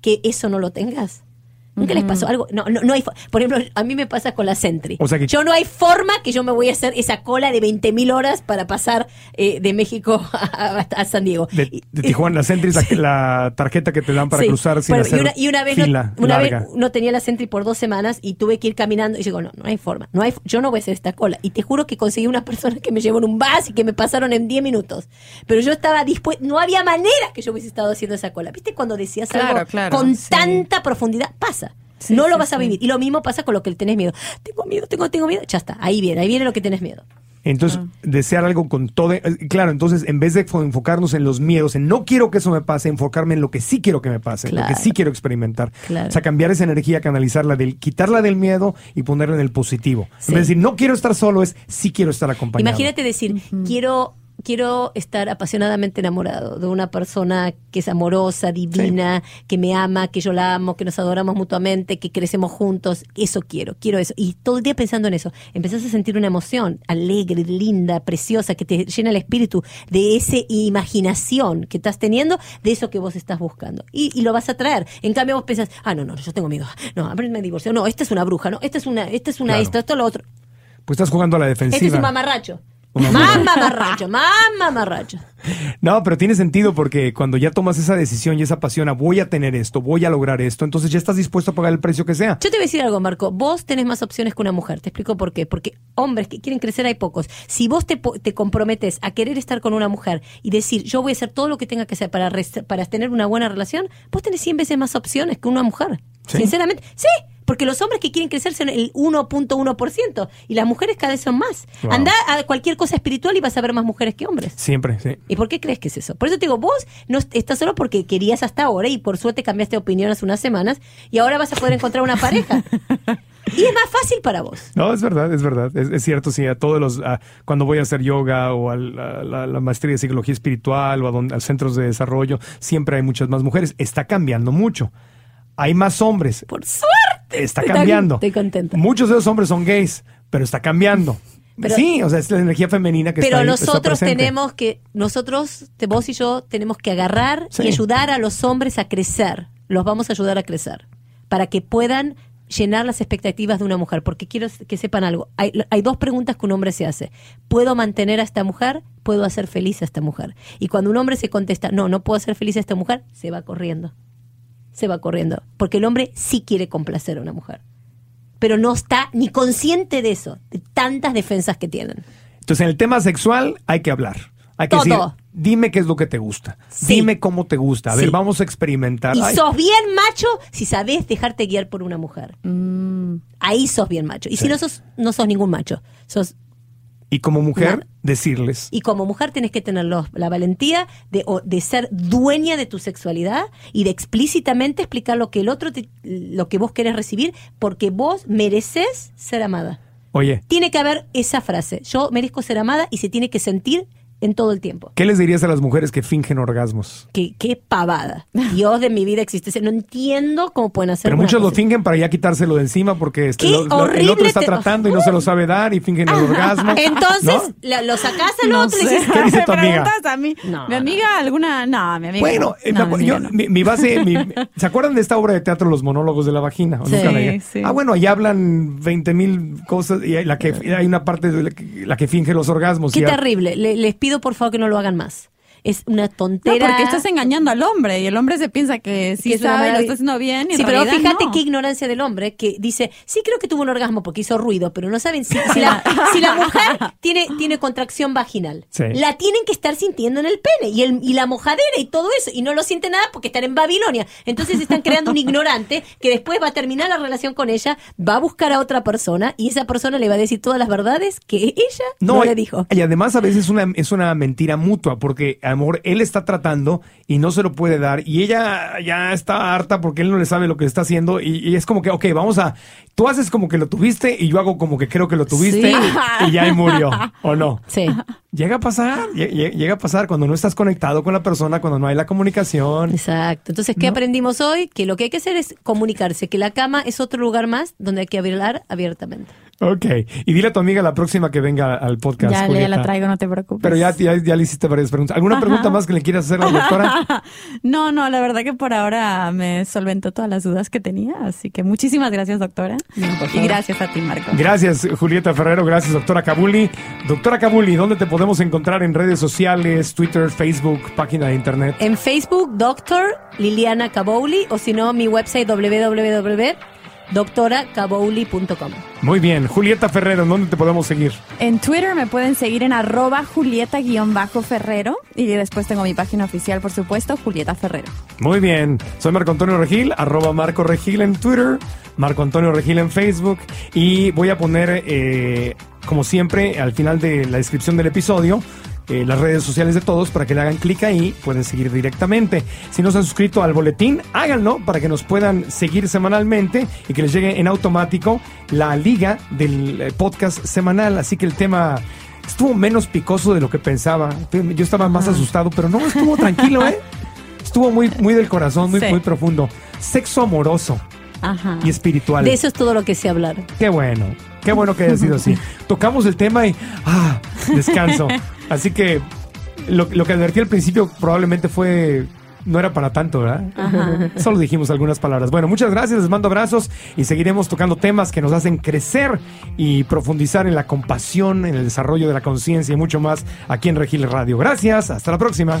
que eso no lo tengas? ¿Nunca les pasó algo? No, no, no hay. Por ejemplo, a mí me pasa con la Sentry. O sea que- Yo no hay forma que yo me voy a hacer esa cola de 20.000 horas para pasar eh, de México a, a San Diego. De, de Tijuana, la Sentry es la, la tarjeta que te dan para Sí. cruzar sin Bueno, hacer y, una, y una vez, no- vez tenía la Sentry por dos semanas y tuve que ir caminando y digo, no, no hay forma, no hay, yo no voy a hacer esta cola. Y te juro que conseguí una persona que me llevó en un bus y que me pasaron en 10 minutos. Pero yo estaba dispuesta, no había manera que yo hubiese estado haciendo esa cola. ¿Viste cuando decías Claro, algo claro, con sí. tanta profundidad? Pasa. Sí, no lo sí, vas a vivir. Y lo mismo pasa con lo que tenés miedo. Tengo miedo, tengo, tengo miedo. Ya está, ahí viene, ahí viene lo que tenés miedo. Entonces, desear algo con todo. eh, Claro, entonces, en vez de fo- enfocarnos en los miedos, en no quiero que eso me pase, enfocarme en lo que sí quiero que me pase, lo que sí quiero experimentar. Claro. O sea, cambiar esa energía, canalizarla, del, quitarla del miedo y ponerla en el positivo. Sí. En vez de decir, no quiero estar solo, es sí quiero estar acompañado. Imagínate decir, quiero quiero estar apasionadamente enamorado de una persona que es amorosa, divina, que me ama, que yo la amo, que nos adoramos mutuamente, que crecemos juntos. Eso quiero, quiero eso. Y todo el día pensando en eso, empezás a sentir una emoción alegre, linda, preciosa, que te llena el espíritu de esa imaginación que estás teniendo, de eso que vos estás buscando. Y, y lo vas a traer. En cambio vos pensás, ah, no, no, yo tengo miedo. No, me divorcio. No, esta es una bruja, no, esta es una, esta es una Claro. esto, esto, lo otro. Pues estás jugando a la Este es defensiva. un mamarracho. Un Más mamarracho, más mamarracho. No, pero tiene sentido porque cuando ya tomas esa decisión y esa pasión a voy a tener esto, voy a lograr esto, entonces ya estás dispuesto a pagar el precio que sea. Yo te voy a decir algo, Marco. Vos tenés más opciones que una mujer. Te explico por qué. Porque hombres que quieren crecer hay pocos. Si vos te, comprometes a querer estar con una mujer y decir, yo voy a hacer todo lo que tenga que hacer para, para tener una buena relación, vos tenés 100 veces más opciones que una mujer. ¿Sí? Sinceramente, sí. Porque los hombres que quieren crecer son el 1.1% y las mujeres cada vez son más. Wow. Anda a cualquier cosa espiritual y vas a ver más mujeres que hombres. Siempre, sí. ¿Y por qué crees que es eso? Por eso te digo, vos no est- estás solo porque querías hasta ahora y por suerte cambiaste de opinión hace unas semanas y ahora vas a poder encontrar una pareja. Y es más fácil para vos. No, es verdad, es verdad. Es, es cierto, sí, a todos los, a- cuando voy a hacer yoga o a la, la- la maestría de psicología espiritual o a, donde, a centros de desarrollo, siempre hay muchas más mujeres. Está cambiando mucho. Hay más hombres. Por suerte. Está cambiando. Estoy contenta. Muchos de esos hombres son gays, pero está cambiando. Pero- sí, o sea, es la energía femenina que Pero está está nosotros tenemos que, nosotros, vos y yo, tenemos que agarrar Sí. y ayudar a los hombres a crecer. Los vamos a ayudar a crecer. Para que puedan llenar las expectativas de una mujer. Porque quiero que sepan algo. Hay, hay dos preguntas que un hombre se hace. ¿Puedo mantener a esta mujer? ¿Puedo hacer feliz a esta mujer? Y cuando un hombre se contesta, no, no puedo hacer feliz a esta mujer, se va corriendo. Se va corriendo. Porque el hombre sí quiere complacer a una mujer. Pero no está ni consciente de eso, de tantas defensas que tienen. Entonces, en el tema sexual hay que hablar. Hay que Todo. decir, dime qué es lo que te gusta. Sí. Dime cómo te gusta. A ver, Sí. vamos a experimentar. Y Ay, sos bien macho si sabés dejarte guiar por una mujer. Ahí sos bien macho. Y si no sos, no sos ningún macho. Sos, y como mujer, decirles. y como mujer tenés que tener los- la valentía de, o- de ser dueña de tu sexualidad y de explícitamente explicar lo que el otro, te- lo que vos querés recibir, porque vos mereces ser amada. Oye, Tiene que haber esa frase. Yo merezco ser amada y se tiene que sentir en todo el tiempo. ¿qué les dirías a las mujeres que fingen orgasmos? Qué, qué pavada. Dios de mi vida existe. No entiendo cómo pueden hacer Pero muchos lo fingen para ya quitárselo de encima porque este, Qué lo- lo- el otro está te- tratando y no se lo sabe dar y fingen el orgasmo. Entonces, lo sacás al No otro y sé. dices, ¿Qué dice ¿Me tu amiga? preguntas a mí? No, mi amiga alguna, no, mi amiga. Bueno, no. eh, mi yo- mi, mi base, mi- ¿se acuerdan de esta obra de teatro Los monólogos de la vagina? ¿O Sí, sí. Ah, bueno, ahí hablan 20 mil cosas y hay, la que, hay una parte de la que, la que finge los orgasmos. qué y ya- terrible. Le- les pido por favor que no lo hagan más. Es una No, tontera. porque estás engañando al hombre y el hombre se piensa que sí que sabe, lo está haciendo bien y en Sí, pero realidad fíjate no. qué ignorancia del hombre que dice, sí creo que tuvo un orgasmo porque hizo ruido, pero no saben si, si la, si la mujer tiene, tiene contracción vaginal. Sí. La tienen que estar sintiendo en el pene y, el, y la mojadera y todo eso. Y no lo siente nada porque están en Babilonia. Entonces están creando un ignorante que después va a terminar la relación con ella, va a buscar a otra persona y esa persona le va a decir todas las verdades que ella no, le dijo. Y además a veces una, es una mentira mutua, porque a lo mejor él está tratando y no se lo puede dar, y ella ya está harta porque él no le sabe lo que está haciendo, y, y es como que, ok, vamos a, tú haces como que lo tuviste y yo hago como que creo que lo tuviste, Sí. y ya ahí murió, ¿o no? Sí. Llega a pasar, lle- lle- llega a pasar cuando no estás conectado con la persona, cuando no hay la comunicación. Exacto. Entonces, ¿qué ¿No? aprendimos hoy? Que lo que hay que hacer es comunicarse, que la cama es otro lugar más donde hay que hablar abiertamente. Ok, y dile a tu amiga la próxima que venga al podcast. Ya, Julieta. la traigo, no te preocupes. Pero ya, ya, ya le hiciste varias preguntas. ¿Alguna pregunta más que le quieras hacer a la doctora? No, no, la verdad que por ahora me solventó todas las dudas que tenía, así que muchísimas gracias, doctora. y gracias a ti, Marco. Gracias, Julieta Ferrero. Gracias, doctora Kabuli. Doctora Kabuli, ¿dónde te podemos encontrar en redes sociales, Twitter, Facebook, página de internet? En Facebook, Doctor Liliana Cabouli, o si no, mi website www.doctoracabouli.com. Muy bien. Julieta Ferrero, ¿dónde te podemos seguir? En Twitter me pueden seguir en arroba julieta-ferrero y después tengo mi página oficial, por supuesto, Julieta Ferrero. Muy bien. Soy Marco Antonio Regil, arroba Marco Regil en Twitter, Marco Antonio Regil en Facebook. Y voy a poner, eh, como siempre, al final de la descripción del episodio, eh, las redes sociales de todos para que le hagan clic ahí, pueden seguir directamente. Si no se han suscrito al boletín, háganlo para que nos puedan seguir semanalmente y que les llegue en automático la liga del eh, podcast semanal. Así que el tema estuvo menos picoso de lo que pensaba. Yo estaba más asustado, pero no, estuvo tranquilo, ¿eh? Estuvo muy, muy del corazón, muy, Sí. muy profundo. Sexo amoroso Ajá. y espiritual. De eso es todo lo que sé hablar. Qué bueno, qué bueno que haya sido así. Tocamos el tema y, ah, descanso. Así que lo, lo que advertí al principio probablemente fue, no era para tanto, ¿verdad? Solo dijimos algunas palabras. Bueno, muchas gracias, les mando abrazos y seguiremos tocando temas que nos hacen crecer y profundizar en la compasión, en el desarrollo de la conciencia y mucho más aquí en Regil Radio. Gracias, hasta la próxima.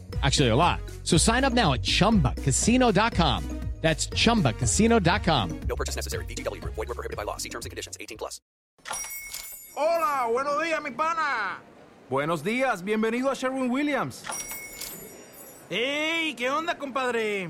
Actually, a lot. So sign up now at chumbacasino.com. That's chumbacasino.com. No purchase necessary. VGW Group. Void were prohibited by law. See terms and conditions. 18 plus. Hola, buenos días, mi pana. Buenos días, bienvenido a Sherwin Williams. ¡Ey! ¿Qué onda, compadre?